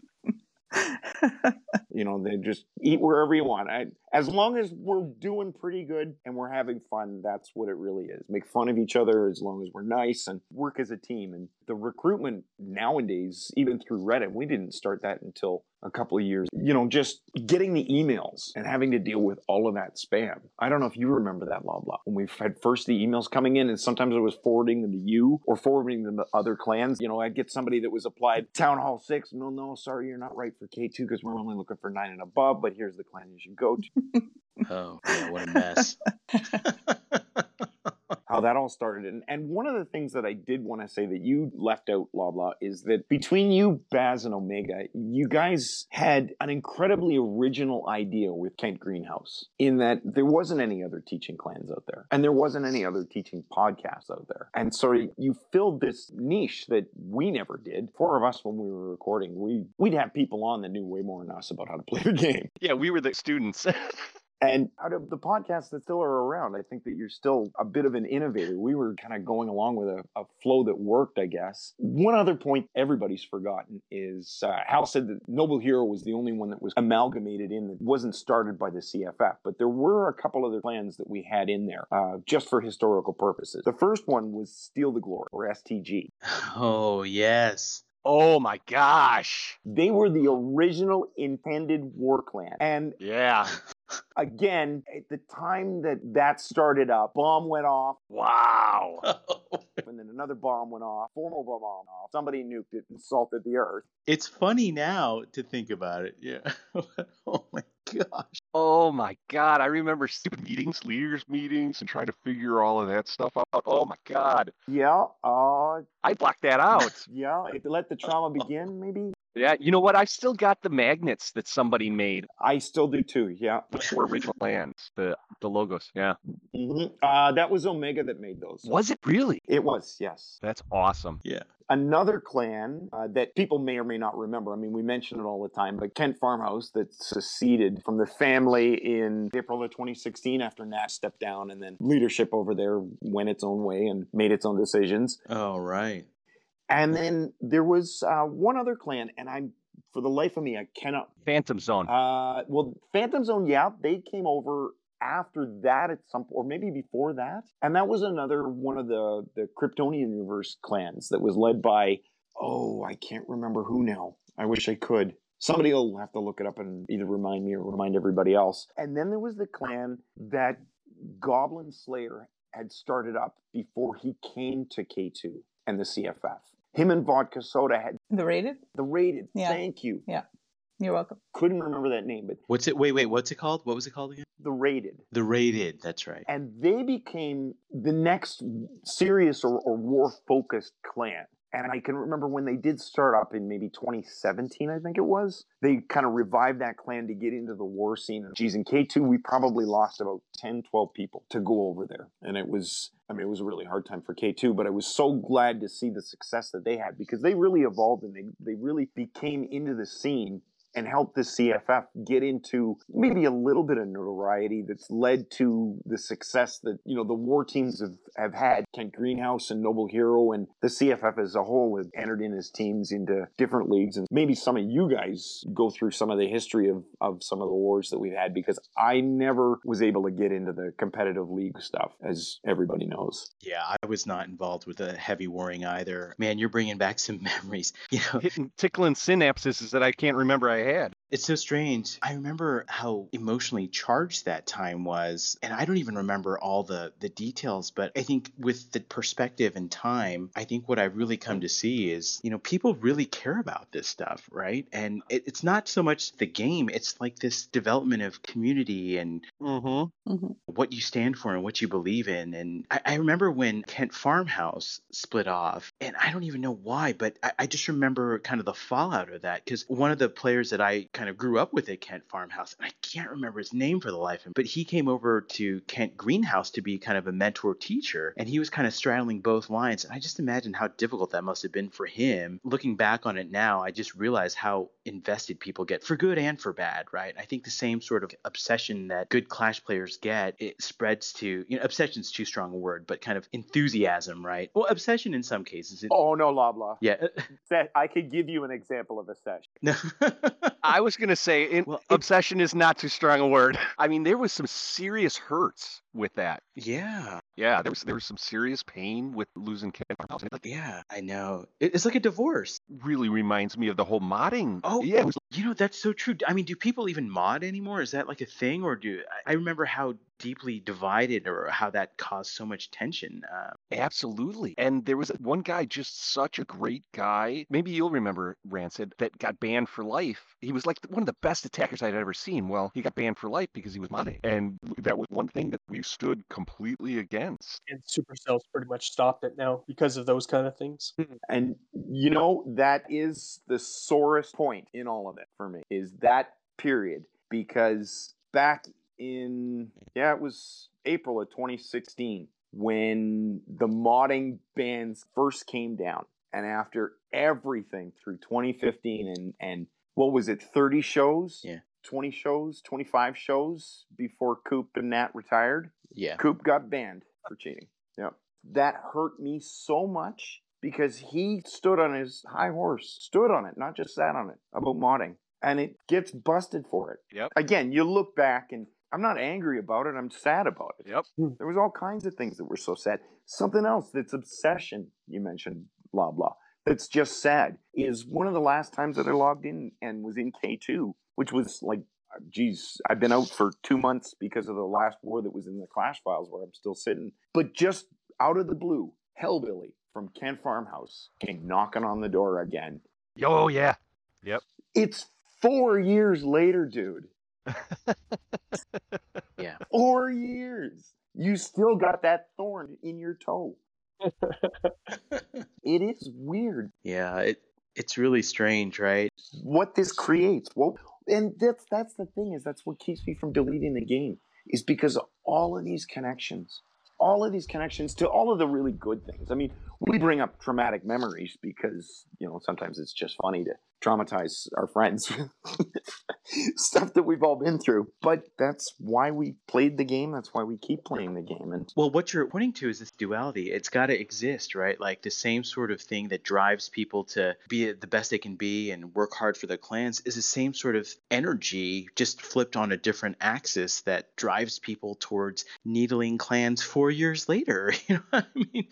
you know, they just eat wherever you want. I, as long as we're doing pretty good and we're having fun, that's what it really is. Make fun of each other as long as we're nice and work as a team. And the recruitment nowadays, even through Reddit, we didn't start that until a couple of years. You know, just getting the emails and having to deal with all of that spam. I don't know if you remember that, Loblaw, when we had first the emails coming in, and sometimes I was forwarding them to you or forwarding them to other clans. You know, I'd get somebody that was applied Town Hall 6. No, no, sorry, you're not right for K2 because we're only looking for 9 and above, but here's the clan you should go to. Oh, yeah, what a mess. how that all started. And, and one of the things that I did want to say that you left out, Loblaw, is that between you, Baz, and Omega, you guys had an incredibly original idea with Kent Greenhouse in that there wasn't any other teaching clans out there, and there wasn't any other teaching podcasts out there. And so you filled this niche that we never did. Four of us, when we were recording, we, we'd have people on that knew way more than us about how to play the game. Yeah, we were the students. And out of the podcasts that still are around, I think that you're still a bit of an innovator. We were kind of going along with a, a flow that worked, I guess. One other point everybody's forgotten is uh, Hal said that Noble Hero was the only one that was amalgamated in that wasn't started by the CFF, but there were a couple other plans that we had in there uh, just for historical purposes. The first one was Steal the Glory, or STG. Oh, yes. Oh my gosh. They were the original intended war clan. And yeah. Again, at the time that that started up, bomb went off. Wow. and then another bomb went off. Four more bomb went off. Somebody nuked it and salted the earth. It's funny now to think about it. Yeah. oh my gosh. Oh my god. I remember stupid meetings, leaders meetings, and trying to figure all of that stuff out. Oh my god. Yeah. Uh, I blocked that out. yeah. Let the trauma begin, maybe. Yeah, you know what? I've still got the magnets that somebody made. I still do too. Yeah, the four original plans, the the logos. Yeah, mm-hmm. uh, that was Omega that made those. Was it really? It was. Yes. That's awesome. Yeah. Another clan uh, that people may or may not remember. I mean, we mention it all the time, but Kent Farmhouse that seceded from the family in April of 2016 after Nat stepped down, and then leadership over there went its own way and made its own decisions. Oh, right. And then there was uh, one other clan, and I'm for the life of me, I cannot. Phantom Zone. Uh, well, Phantom Zone, yeah, they came over after that at some or maybe before that, and that was another one of the the Kryptonian universe clans that was led by oh, I can't remember who now. I wish I could. Somebody will have to look it up and either remind me or remind everybody else. And then there was the clan that Goblin Slayer had started up before he came to K2 and the CFF. Him and Vodka Soda had the rated. The rated. Yeah. Thank you. Yeah. You're welcome. Couldn't remember that name, but what's it? Wait, wait. What's it called? What was it called again? The Rated. The Rated. That's right. And they became the next serious or, or war focused clan. And I can remember when they did start up in maybe 2017, I think it was. They kind of revived that clan to get into the war scene. Geez, in K2, we probably lost about 10, 12 people to go over there. And it was, I mean, it was a really hard time for K2, but I was so glad to see the success that they had because they really evolved and they, they really became into the scene and help the CFF get into maybe a little bit of notoriety that's led to the success that, you know, the war teams have, have had. Kent Greenhouse and Noble Hero and the CFF as a whole have entered in as teams into different leagues. And maybe some of you guys go through some of the history of, of some of the wars that we've had because I never was able to get into the competitive league stuff, as everybody knows. Yeah, I was not involved with the heavy warring either. Man, you're bringing back some memories. You know, hitting tickling synapses that I can't remember I had. It's so strange. I remember how emotionally charged that time was, and I don't even remember all the the details, but I think with the perspective and time, I think what I've really come to see is, you know, people really care about this stuff, right? And it, it's not so much the game, it's like this development of community and mm-hmm. Mm-hmm. what you stand for and what you believe in. And I, I, remember when Kent Farmhouse split off, and I don't even know why, but I, I just remember kind of the fallout of that because one of the players that I kind of grew up with at Kent Farmhouse, and I can't remember his name for the life of him, but he came over to Kent Greenhouse to be kind of a mentor teacher, and he was kind of straddling both lines. And I just imagine how difficult that must have been for him. Looking back on it now, I just realize how invested people get for good and for bad, right? I think the same sort of obsession that good Clash players get, it spreads to, you know, obsession's too strong a word, but kind of enthusiasm, right? Well, obsession in some cases. It, oh, no, Loblaw. Yeah. I could give you an example of obsession. I was going to say, in, well, obsession is not too strong a word. I mean, there was some serious hurts with that. Yeah. Yeah, there was there was some serious pain with losing Ken. Like, Yeah, I know. It- It's like a divorce. really reminds me of the whole modding. Oh, yeah, was You know, that's so true. I mean, do people even mod anymore? Is that like a thing, or do I remember how deeply divided or how that caused so much tension? Uh, Absolutely. And there was one guy, just such a great guy. Maybe you'll remember Rancid, that got banned for life. He was like one of the best attackers I'd ever seen. Well, he got banned for life because he was money. And that was one thing that we stood completely against. And Supercell's pretty much stopped it now because of those kind of things. And you know that is the sorest point in all of it for me is that period because back in yeah it was April of 2016 when the modding bans first came down and after everything through 2015 and and what was it 30 shows Yeah. 20 shows 25 shows before Coop and Nat retired yeah. Coop got banned for cheating. Yep. That hurt me so much because he stood on his high horse, stood on it, not just sat on it about modding. And it gets busted for it. Yep. Again, you look back and I'm not angry about it, I'm sad about it. Yep. Hmm. There was all kinds of things that were so sad. Something else that's obsession, you mentioned, Loblaw. That's just sad is one of the last times that I logged in and was in K2, which was like geez, I've been out for two months because of the last war that was in the Clash files where I'm still sitting. But just out of the blue, Hellbilly from Kent Farmhouse came knocking on the door again. Oh, yeah. Yep. It's four years later, dude. Yeah. Four years. You still got that thorn in your toe. It is weird Yeah, it it's really strange, right? what this creates. Well, and that's that's the thing is that's what keeps me from deleting the game is because of all of these connections, all of these connections to all of the really good things. I mean, we bring up traumatic memories because you know sometimes it's just funny to traumatize our friends stuff that we've all been through. But that's why we played the game. That's why we keep playing the game. And Well, what you're pointing to is this duality. It's got to exist, right? Like the same sort of thing that drives people to be the best they can be and work hard for their clans is the same sort of energy, just flipped on a different axis that drives people towards needling clans four years later. You know what I mean?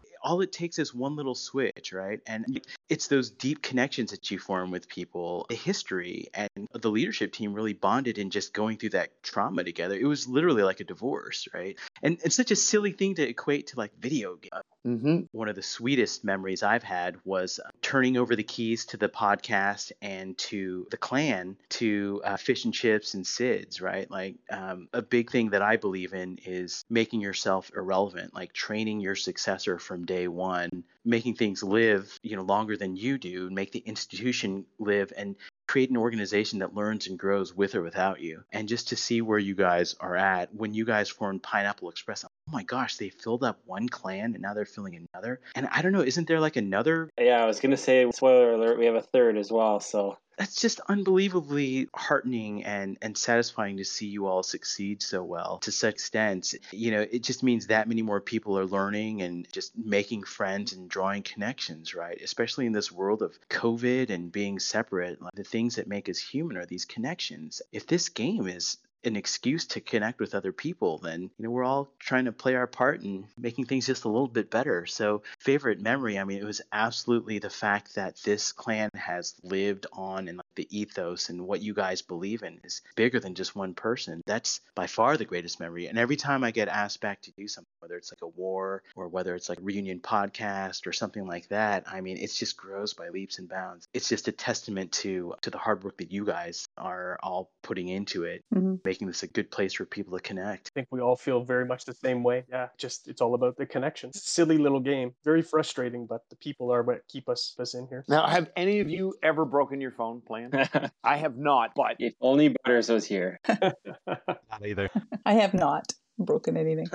all it takes is one little switch, right? And it's those deep connections that you form with people, the history, and the leadership team really bonded in just going through that trauma together. It was literally like a divorce, right? And it's such a silly thing to equate to like video games. Mm-hmm. One of the sweetest memories I've had was uh, turning over the keys to the podcast and to the clan to uh, fish and chips and SIDS, right? Like um, a big thing that I believe in is making yourself irrelevant, like training your successor from day one, making things live, you know, longer than you do, make the institution live and create an organization that learns and grows with or without you. And just to see where you guys are at when you guys formed Pineapple Express, oh my gosh, they filled up one clan and now they're filling another. And I don't know, isn't there like another Yeah, I was gonna say spoiler alert. We have a third as well. So that's just unbelievably heartening and and satisfying to see you all succeed so well to such extent you know it just means that many more people are learning and just making friends and drawing connections right especially in this world of covid and being separate like the things that make us human are these connections if this game is an excuse to connect with other people, then you know we're all trying to play our part in making things just a little bit better. So, favorite memory, I mean, it was absolutely the fact that this clan has lived on and the ethos and what you guys believe in is bigger than just one person. That's by far the greatest memory. And every time I get asked back to do something, whether it's like a war or whether it's like a reunion podcast or something like that, I mean, it just grows by leaps and bounds. It's just a testament to to the hard work that you guys are all putting into it, Mhm. making this a good place for people to connect. I think we all feel very much the same way. Yeah, just it's all about the connections. Silly little game, very frustrating, but the people are what keep us us in here. now, have any of you ever broken your phone playing? I have not, but if only Butters was here. Not either. I have not broken anything.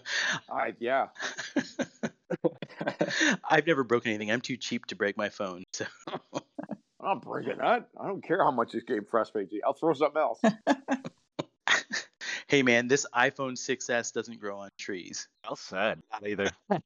I yeah. I've never broken anything. I'm too cheap to break my phone. So I'm not breaking that. I don't care how much this game frustrates me. I'll throw something else. Hey man, this iPhone 6s doesn't grow on trees. Well said. Not either.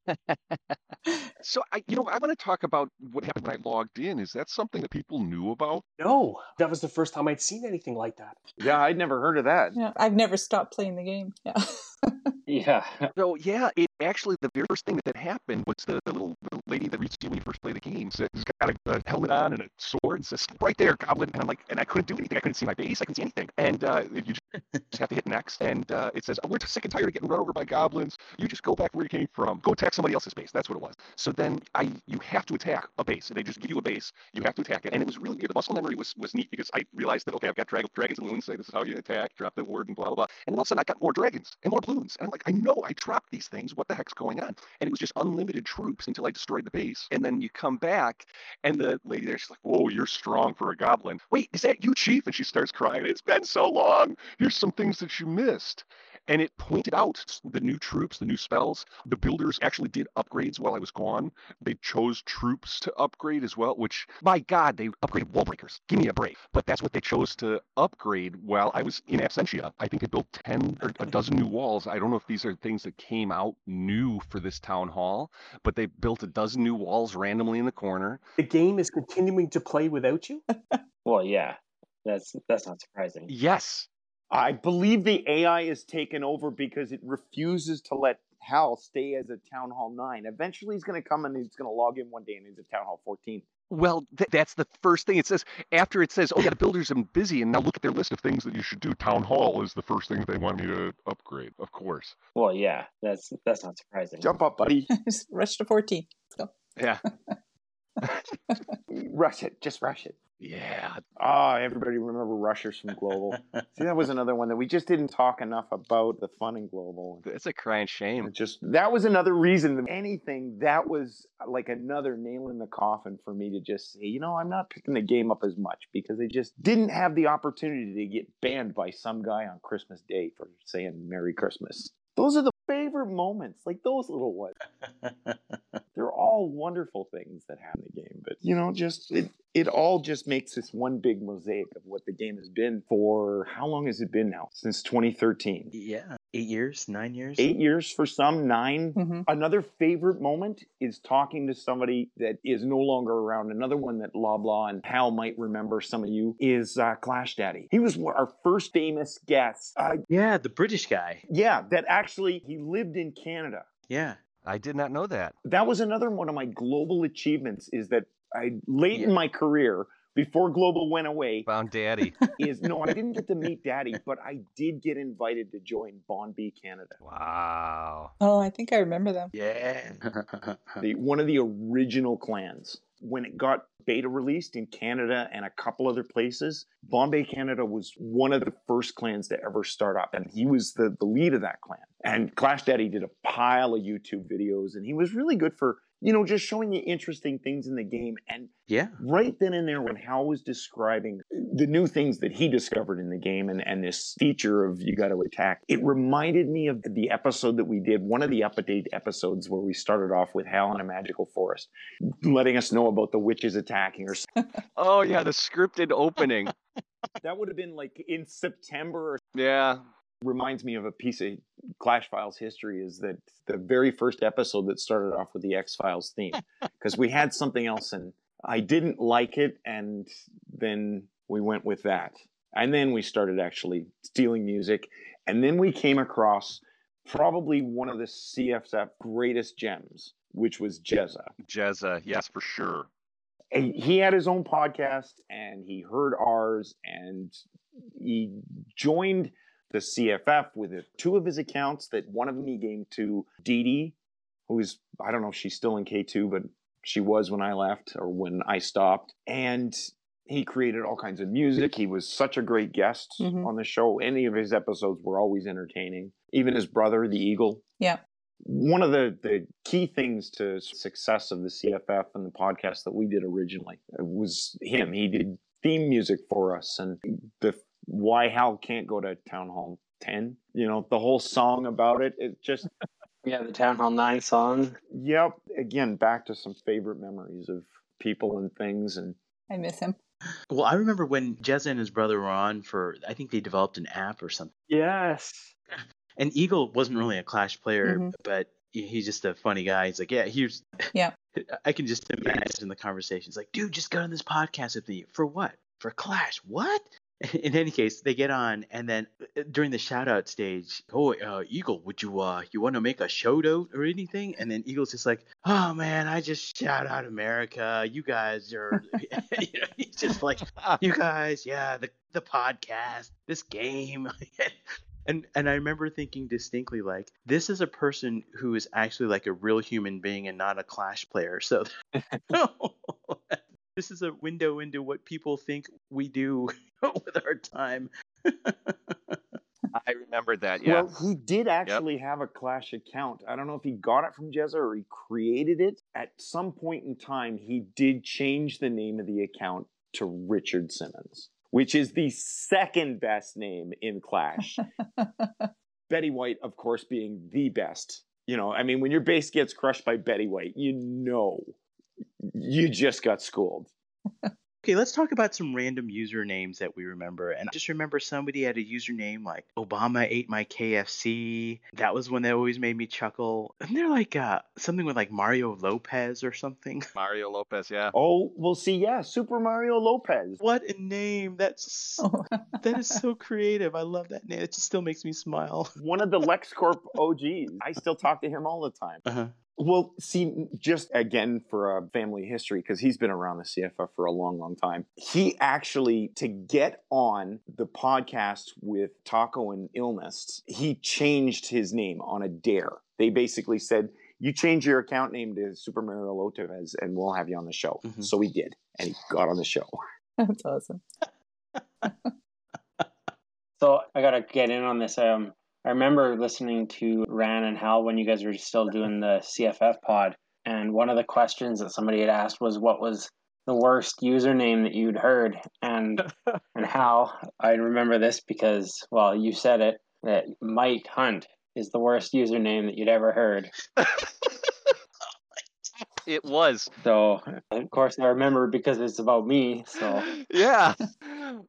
so I, you know, I want to talk about what happened when I logged in. Is that something that people knew about? No, that was the first time I'd seen anything like that. yeah, I'd never heard of that. Yeah, I've never stopped playing the game. Yeah. Yeah. So yeah, it actually the very first thing that, happened was the, the little, little lady that reached you when you first play the game says got a, a helmet on and a sword and says right there, goblin. And I'm like, and I couldn't do anything. I couldn't see my base. I couldn't see anything. And uh, you just have to hit next, and uh, it says, oh, we're sick and tired of getting run over by goblins. You just go back where you came from. Go attack somebody else's base. That's what it was. So then I you have to attack a base. They just give you a base. You have to attack it, and it was really weird. The muscle memory was was neat because I realized that okay, I've got drag- dragons and loons. Say this is how you attack. Drop the word and blah blah blah. And then all of a sudden I got more dragons and more balloons, and I'm like, I know I dropped these things. What the heck's going on? And it was just unlimited troops until I destroyed the base. And then you come back, and the lady there, she's like, "Whoa, you're strong for a goblin." Wait, is that you, Chief? And she starts crying. It's been so long. Here's some things that you missed. And it pointed out the new troops, the new spells. The builders actually did upgrades while I was gone. They chose troops to upgrade as well, which, my God, they upgraded wall breakers. Give me a break. But that's what they chose to upgrade while I was in absentia. I think they built 10 or a dozen new walls. I don't know if these are things that came out new for this town hall, but they built a dozen new walls randomly in the corner. The game is continuing to play without you. Well, yeah. That's that's not surprising. Yes. I believe the AI is taken over because it refuses to let Hal stay as a Town Hall 9. Eventually, he's going to come and he's going to log in one day and he's a Town Hall 14. Well, th- that's the first thing it says. After it says, oh, yeah, the builders are busy, and now look at their list of things that you should do. Town hall is the first thing that they want me to upgrade, of course. Well, yeah. That's that's not surprising. Jump up, buddy. Rush to 14. Let's go. Yeah. rush it. Just rush it. Yeah. Oh, everybody remember Rushers from Global. See, that was another one that we just didn't talk enough about the fun in Global. It's a crying shame. It just that was another reason. that Anything that was like another nail in the coffin for me to just say, you know, I'm not picking the game up as much because they just didn't have the opportunity to get banned by some guy on Christmas Day for saying Merry Christmas. Those are the favorite moments, like those little ones. They're all wonderful things that happen in the game, but you know, just it it all just makes this one big mosaic of what the game has been for how long has it been now? Since 2013. Yeah, eight years, nine years. Eight years for some, 9 Mhm. Another favorite moment is talking to somebody that is no longer around. Another one that Loblaw and Hal might remember, some of you, is uh, Clash Daddy. He was our first famous guest. Uh, Yeah, the British guy. yeah, that actually, he lived in Canada. Yeah. I did not know that. That was another one of my global achievements is that I, late in my career, before Global went away, Found daddy. is no, I didn't get to meet Daddy, but I did get invited to join Bombay Canada. wow. Oh, I think I remember them. Yeah. the one of the original clans. When it got beta released in Canada and a couple other places, Bombay Canada was one of the first clans to ever start up, and he was the, the lead of that clan. And Clash Daddy did a pile of YouTube videos, and he was really good for you know just showing you interesting things in the game. And yeah. right then and there, when Hal was describing the new things that he discovered in the game and, and this feature of you got to attack, it reminded me of the episode that we did, one of the update episodes where we started off with Hal in a magical forest, letting us know about the witches attacking or Oh, yeah, the scripted opening. that would have been like in September or yeah. Reminds me of a piece of Clash Files history is that the very first episode that started off with the X Files theme because we had something else and I didn't like it and then we went with that and then we started actually stealing music and then we came across probably one of the CFF greatest gems which was Jezza. Jezza, yes, for sure. And he had his own podcast and he heard ours and he joined the CFF with it. two of his accounts that one of them he gave to Dee Dee, who's, I don't know if she's still in K2, but she was when I left or when I stopped. And he created all kinds of music. He was such a great guest Mhm. on the show. Any of his episodes were always entertaining. Even his brother, the Eagle, Yeah. one of the, the key things to success of the CFF and the podcast that we did originally was him. He did theme music for us and the why Hal can't go to Town Hall 10, you know, the whole song about it. It just, Yeah, the Town Hall 9 song. yep, again, back to some favorite memories of people and things. And I miss him. Well, I remember when Jezza and his brother were on for, I think they developed an app or something. Yes. And Eagle wasn't really a Clash player, Mhm. but he's just a funny guy. He's like, yeah, here's. Yeah. I can just imagine the conversations like, dude, just got on this podcast with me. For what? For Clash? What? in any case, they get on, and then uh, during the shout out stage, oh, uh, Eagle, would you uh, you want to make a shout out or anything? And then Eagle's just like, oh man, I just shout out America. You guys are, you know, he's just like, you guys, yeah, the the podcast, this game. And and I remember thinking distinctly like this is a person who is actually like a real human being and not a clash player. So this is a window into what people think we do with our time. I remember that. Yeah. Well, he did actually have a Clash account. I don't know if he got it from Jezza or he created it. At some point in time, he did change the name of the account to Richard Simmons, which is the second best name in Clash. Betty White, of course, being the best. You know, I mean, when your base gets crushed by Betty White, you know you just got schooled. Okay, let's talk about some random usernames that we remember. And I just remember somebody had a username like Obama ate my KFC. That was one that always made me chuckle. And they're like uh, something with like Mario Lopez or something. Mario Lopez, yeah. Oh, we'll see. Yeah, Super Mario Lopez. What a name! That's that is so creative. I love that name. It just still makes me smile. One of the LexCorp OGs. I still talk to him all the time. Uh-huh. Well, see, just again for a family history, because he's been around the CFF for a long, long time. He actually, to get on the podcast with Taco and Illness, he changed his name on a dare. They basically said, you change your account name to Super Mario Lopez and we'll have you on the show. Mhm. So he did, and he got on the show. That's awesome. So I gotta get in on this. Um, I remember listening to Ran and Hal when you guys were still doing the CFF pod, and one of the questions that somebody had asked was, "What was the worst username that you'd heard?" And and Hal, I remember this because, well, you said it that Mike Hunt is the worst username that you'd ever heard. It was. So of course I remember because it's about me. So yeah.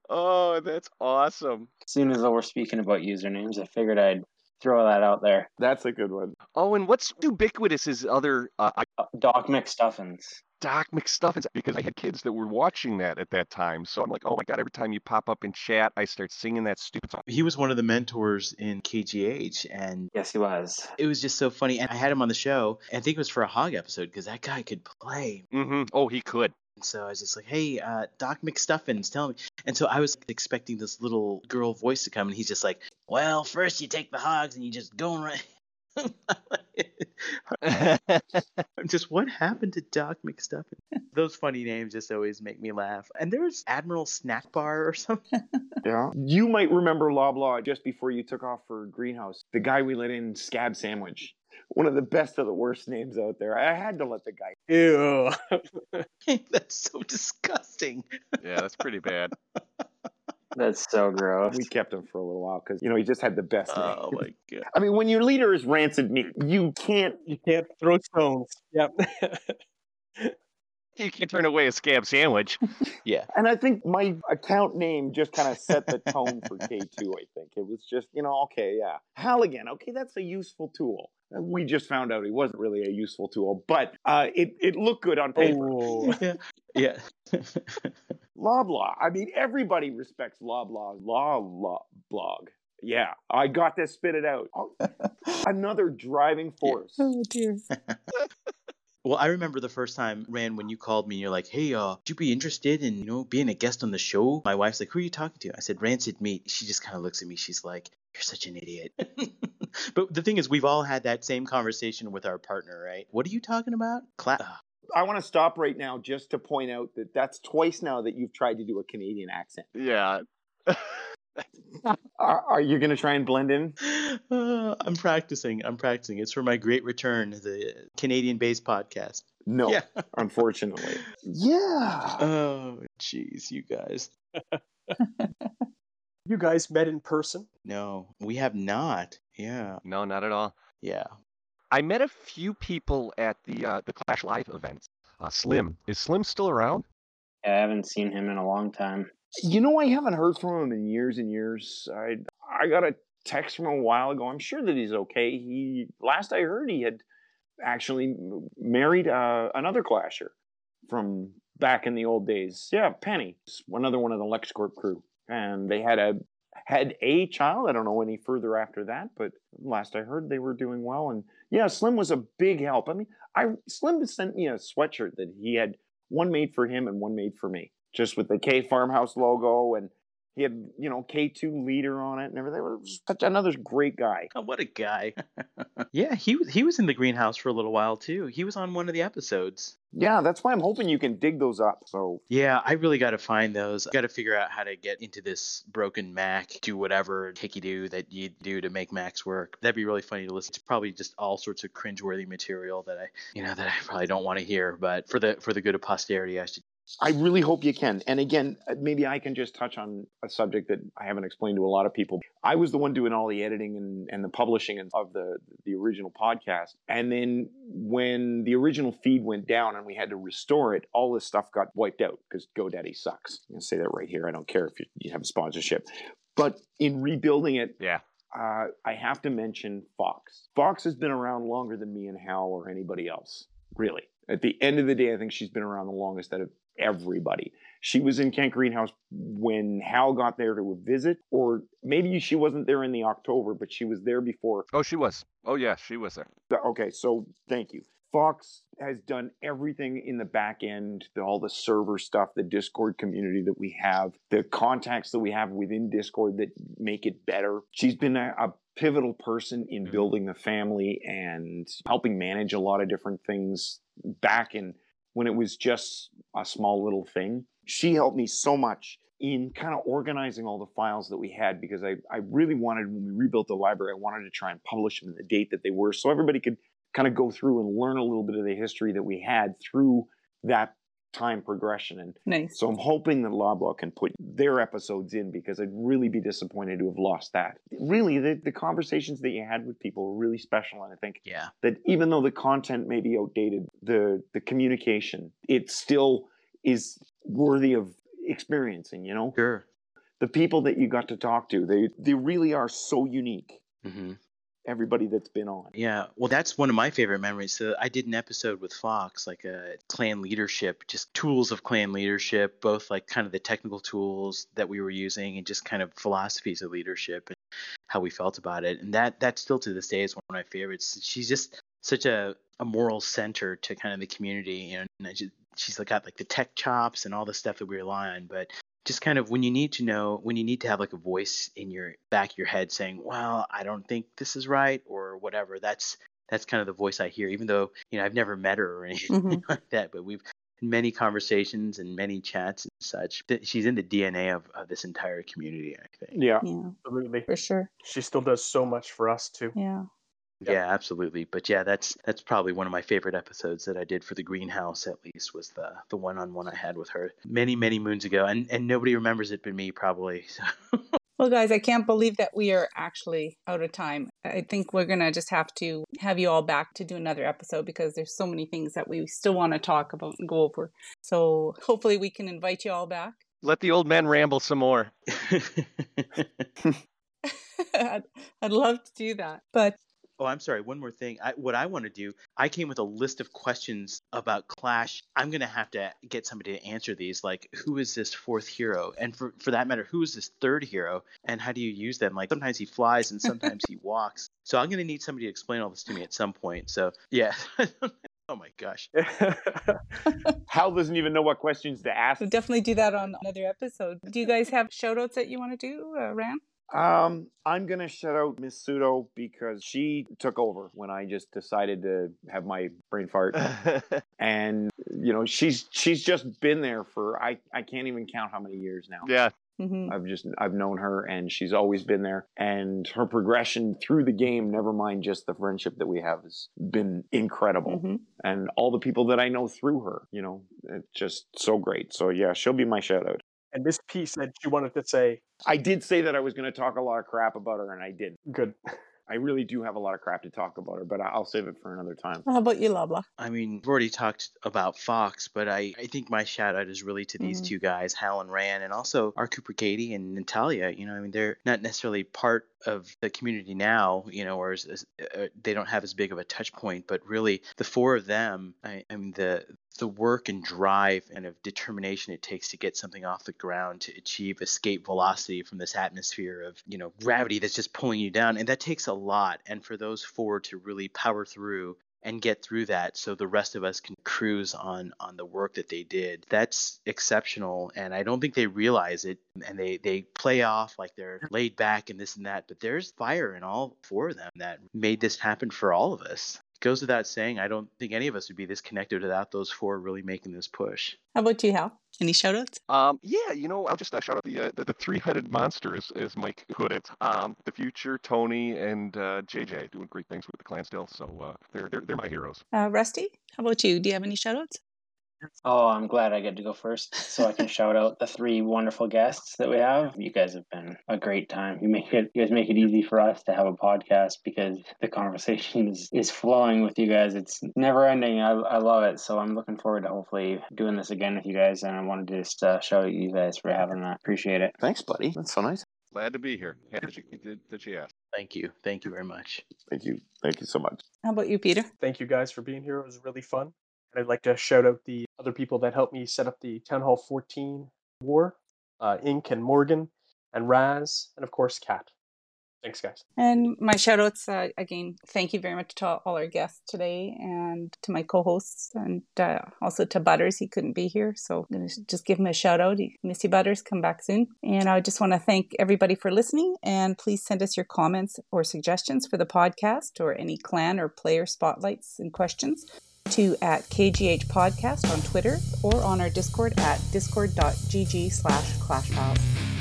Oh, that's awesome. as soon as we're speaking about usernames, I figured I'd throw that out there. That's a good one. Oh, and what's ubiquitous is other uh, I- Uh, Doc McStuffins. Doc McStuffins because I had kids that were watching that at that time. So I'm like, oh my god! Every time you pop up in chat, I start singing that stupid song. He was one of the mentors in KGH, and Yes, he was. it was just so funny. And I had him on the show. I think it was for a Hog episode because that guy could play. Mm-hmm. Oh, he could. And so I was just like, hey, uh, Doc McStuffins, tell me. And so I was expecting this little girl voice to come, and he's just like, well, first you take the hogs and you just go right. just what happened to Doc McStuffins? Those funny names just always make me laugh. And there's Admiral Snack Bar or something. Yeah. You might remember Loblaw just before you took off for Greenhouse. The guy we let in, Scab Sandwich. One of the best of the worst names out there. I had to let the guy. Ew. That's so disgusting. yeah, that's pretty bad. That's so gross. We kept him for a little while because, you know, he just had the best Oh name. my god. I mean, when your leader is rancid meat, you can't. You can't throw stones. Yep. You can turn away a scab sandwich. Yeah. And I think my account name just kind of set the tone for K2, I think. It was just, you know, okay, yeah. Halligan, okay, that's a useful tool. We just found out he wasn't really a useful tool, but uh, it, it looked good on paper. Oh. Yeah. Yeah. Loblaw. I mean, everybody respects Loblaw. Law, law blog. Yeah, I got to spit it out. Oh, another driving force. Oh dear. Well, I remember the first time, Rand, when you called me and you're like, hey, uh, would you be interested in, you know, being a guest on the show? My wife's like, who are you talking to? I said, Rancid Meat. She just kind of looks at me. She's like, you're such an idiot. but the thing is, we've all had that same conversation with our partner, right? What are you talking about? Cla- uh, I want to stop right now just to point out that that's twice now that you've tried to do a Canadian accent. Yeah. Are, are you going to try and blend in? Uh, I'm practicing. I'm practicing. It's for my great return, the Canadian based podcast. No, Yeah. unfortunately. Yeah. Oh, jeez, you guys. You guys met in person? No, we have not. Yeah. No, not at all. Yeah. I met a few people at the uh, the Clash Live events. Uh, Slim is Slim still around? Yeah, I haven't seen him in a long time. You know, I haven't heard from him in years and years. I I got a text from him a while ago. I'm sure that he's okay. He last I heard, he had actually married uh, another clasher from back in the old days. Yeah, Penny, another one of the LexCorp crew. and they had a had a child. I don't know any further after that, but last I heard, they were doing well. And yeah, Slim was a big help. I mean, I Slim sent me a sweatshirt that he had one made for him and one made for me, just with the K Farmhouse logo and he had, you know, K2 leader on it and everything. It was such another great guy. Oh, what a guy. yeah, he was he was in the greenhouse for a little while too. He was on one of the episodes. Yeah, that's why I'm hoping you can dig those up. So Yeah, I really got to find those. I Got to figure out how to get into this broken Mac, do whatever hickey do that you do to make Macs work. That'd be really funny to listen. It's probably just all sorts of cringeworthy material that I, you know, that I probably don't want to hear. But for the for the good of posterity, I should I really hope you can. And again, uh, maybe I can just touch on a subject that I haven't explained to a lot of people. I was the one doing all the editing and, and the publishing of the the original podcast. And then when the original feed went down and we had to restore it, all this stuff got wiped out because GoDaddy sucks. I'm gonna say that right here. I don't care if you, you have a sponsorship. But in rebuilding it, Yeah. uh, I have to mention Fox. Fox has been around longer than me and Hal or anybody else, really. At the end of the day, I think she's been around the longest out of everybody. She was in Kent Greenhouse when Hal got there to visit, or maybe she wasn't there in the October, but she was there before. Oh, she was. Oh, yeah, she was there. Okay, so thank you. Fox has done everything in the back end, the, all the server stuff, the Discord community that we have, the contacts that we have within Discord that make it better. She's been a, a pivotal person in mm-hmm. building the family and helping manage a lot of different things back in when it was just a small little thing. She helped me so much in kind of organizing all the files that we had because I, I really wanted, when we rebuilt the library, I wanted to try and publish them in the date that they were so everybody could kind of go through and learn a little bit of the history that we had through that time progression. And Nice. so I'm hoping that Loblaw can put their episodes in because I'd really be disappointed to have lost that. Really, the, the conversations that you had with people were really special. And I think Yeah. that even though the content may be outdated, the the communication, it still is worthy of experiencing, you know? Sure. The people that you got to talk to, they they really are so unique. hmm Everybody that's been on. Yeah, well, that's one of my favorite memories. So I did an episode with Fox, like a clan leadership, just tools of clan leadership, both like kind of the technical tools that we were using and just kind of philosophies of leadership and how we felt about it. And that that still to this day is one of my favorites. She's just such a, a moral center to kind of the community. And she's got like the tech chops and all the stuff that we rely on, but just kind of when you need to know when you need to have like a voice in your back of your head saying well i don't think this is right or whatever that's that's kind of the voice i hear even though you know i've never met her or anything Mhm. like that but we've had many conversations and many chats and such she's in the dna of, of this entire community i think Yeah. Yeah, Absolutely. for sure. She still does so much for us too. Yeah. Yeah absolutely but yeah that's that's probably one of my favorite episodes that i did for the greenhouse at least was the the one-on-one i had with her many many moons ago and and nobody remembers it but me probably so Well, guys, I can't believe that we are actually out of time. I think we're going to just have to have you all back to do another episode because there's so many things that we still want to talk about and go over. So hopefully we can invite you all back. Let the old man ramble some more. I'd, I'd love to do that. But Oh, I'm sorry. One more thing. I, what I want to do, I came with a list of questions about Clash. I'm going to have to get somebody to answer these. Like, who is this fourth hero? And for, for that matter, who is this third hero? And how do you use them? Like, sometimes he flies and sometimes he walks. So I'm going to need somebody to explain all this to me at some point. So, yeah. oh my gosh. Hal doesn't even know what questions to ask. we'll definitely do that on another episode. Do you guys have shout outs that you want to do, uh, Ran? Um, I'm gonna shout out Miss Sudo because she took over when I just decided to have my brain fart, and you know she's she's just been there for I I can't even count how many years now. yeah. hmm I've just I've known her and she's always been there. And her progression through the game never mind just the friendship that we have has been incredible. Hmm and all the people that I know through her you know it's just so great. So yeah she'll be my shout out And Miss P said she wanted to say, I did say that I was going to talk a lot of crap about her and I didn't good. I really do have a lot of crap to talk about her but I- I'll save it for another time How about you, Loblaw? I mean, we've already talked about Fox, but I, I think my shout out is really to these Mhm. two guys, Hal and Ran, and also our Cooper Katie and Natalia. You know, I mean, they're not necessarily part of the community now, you know, or as, as, uh, they don't have as big of a touch point, but really the four of them, I, I mean, the the work and drive and of determination it takes to get something off the ground to achieve escape velocity from this atmosphere of you know gravity that's just pulling you down and that takes a lot and for those four to really power through and get through that so the rest of us can cruise on on the work that they did that's exceptional and i don't think they realize it and they they play off like they're laid back and this and that but there's fire in all four of them that made this happen for all of us goes without saying, I don't think any of us would be this connected without those four really making this push. How about you, Hal? Any shout outs? Um, yeah, you know, I'll just uh, shout out the, uh, the, the three-headed monster, as, as Mike put it. Um, the future, Tony, and uh, JJ doing great things with the clan still. So uh, they're, they're they're my heroes. Uh, Rusty, how about you? Do you have any shout outs? Oh, I'm glad I get to go first so I can shout out the three wonderful guests that we have. You guys have been a great time. You make it you guys make it easy for us to have a podcast because the conversation is, is flowing with you guys. It's never ending. I, I love it. So I'm looking forward to hopefully doing this again with you guys and I wanted to just uh, shout out you guys for having that. Appreciate it. Thanks, buddy. That's so nice. Glad to be here. Happy that you, that, that you asked. Thank you. Thank you very much. Thank you. Thank you so much. How about you, Peter? Thank you guys for being here. It was really fun. And I'd like to shout out the other people that helped me set up the Town Hall 14 war uh, Ink and Morgan and Raz, and of course, Kat. Thanks, guys. And my shout outs uh, again, thank you very much to all our guests today and to my co hosts and uh, also to Butters. He couldn't be here, so I'm going to just give him a shout out. Miss you, Butters. Come back soon. And I just want to thank everybody for listening. And please send us your comments or suggestions for the podcast or any clan or player spotlights and questions to at KGH Podcast on Twitter or on our Discord at discord.gg slash clashfiles.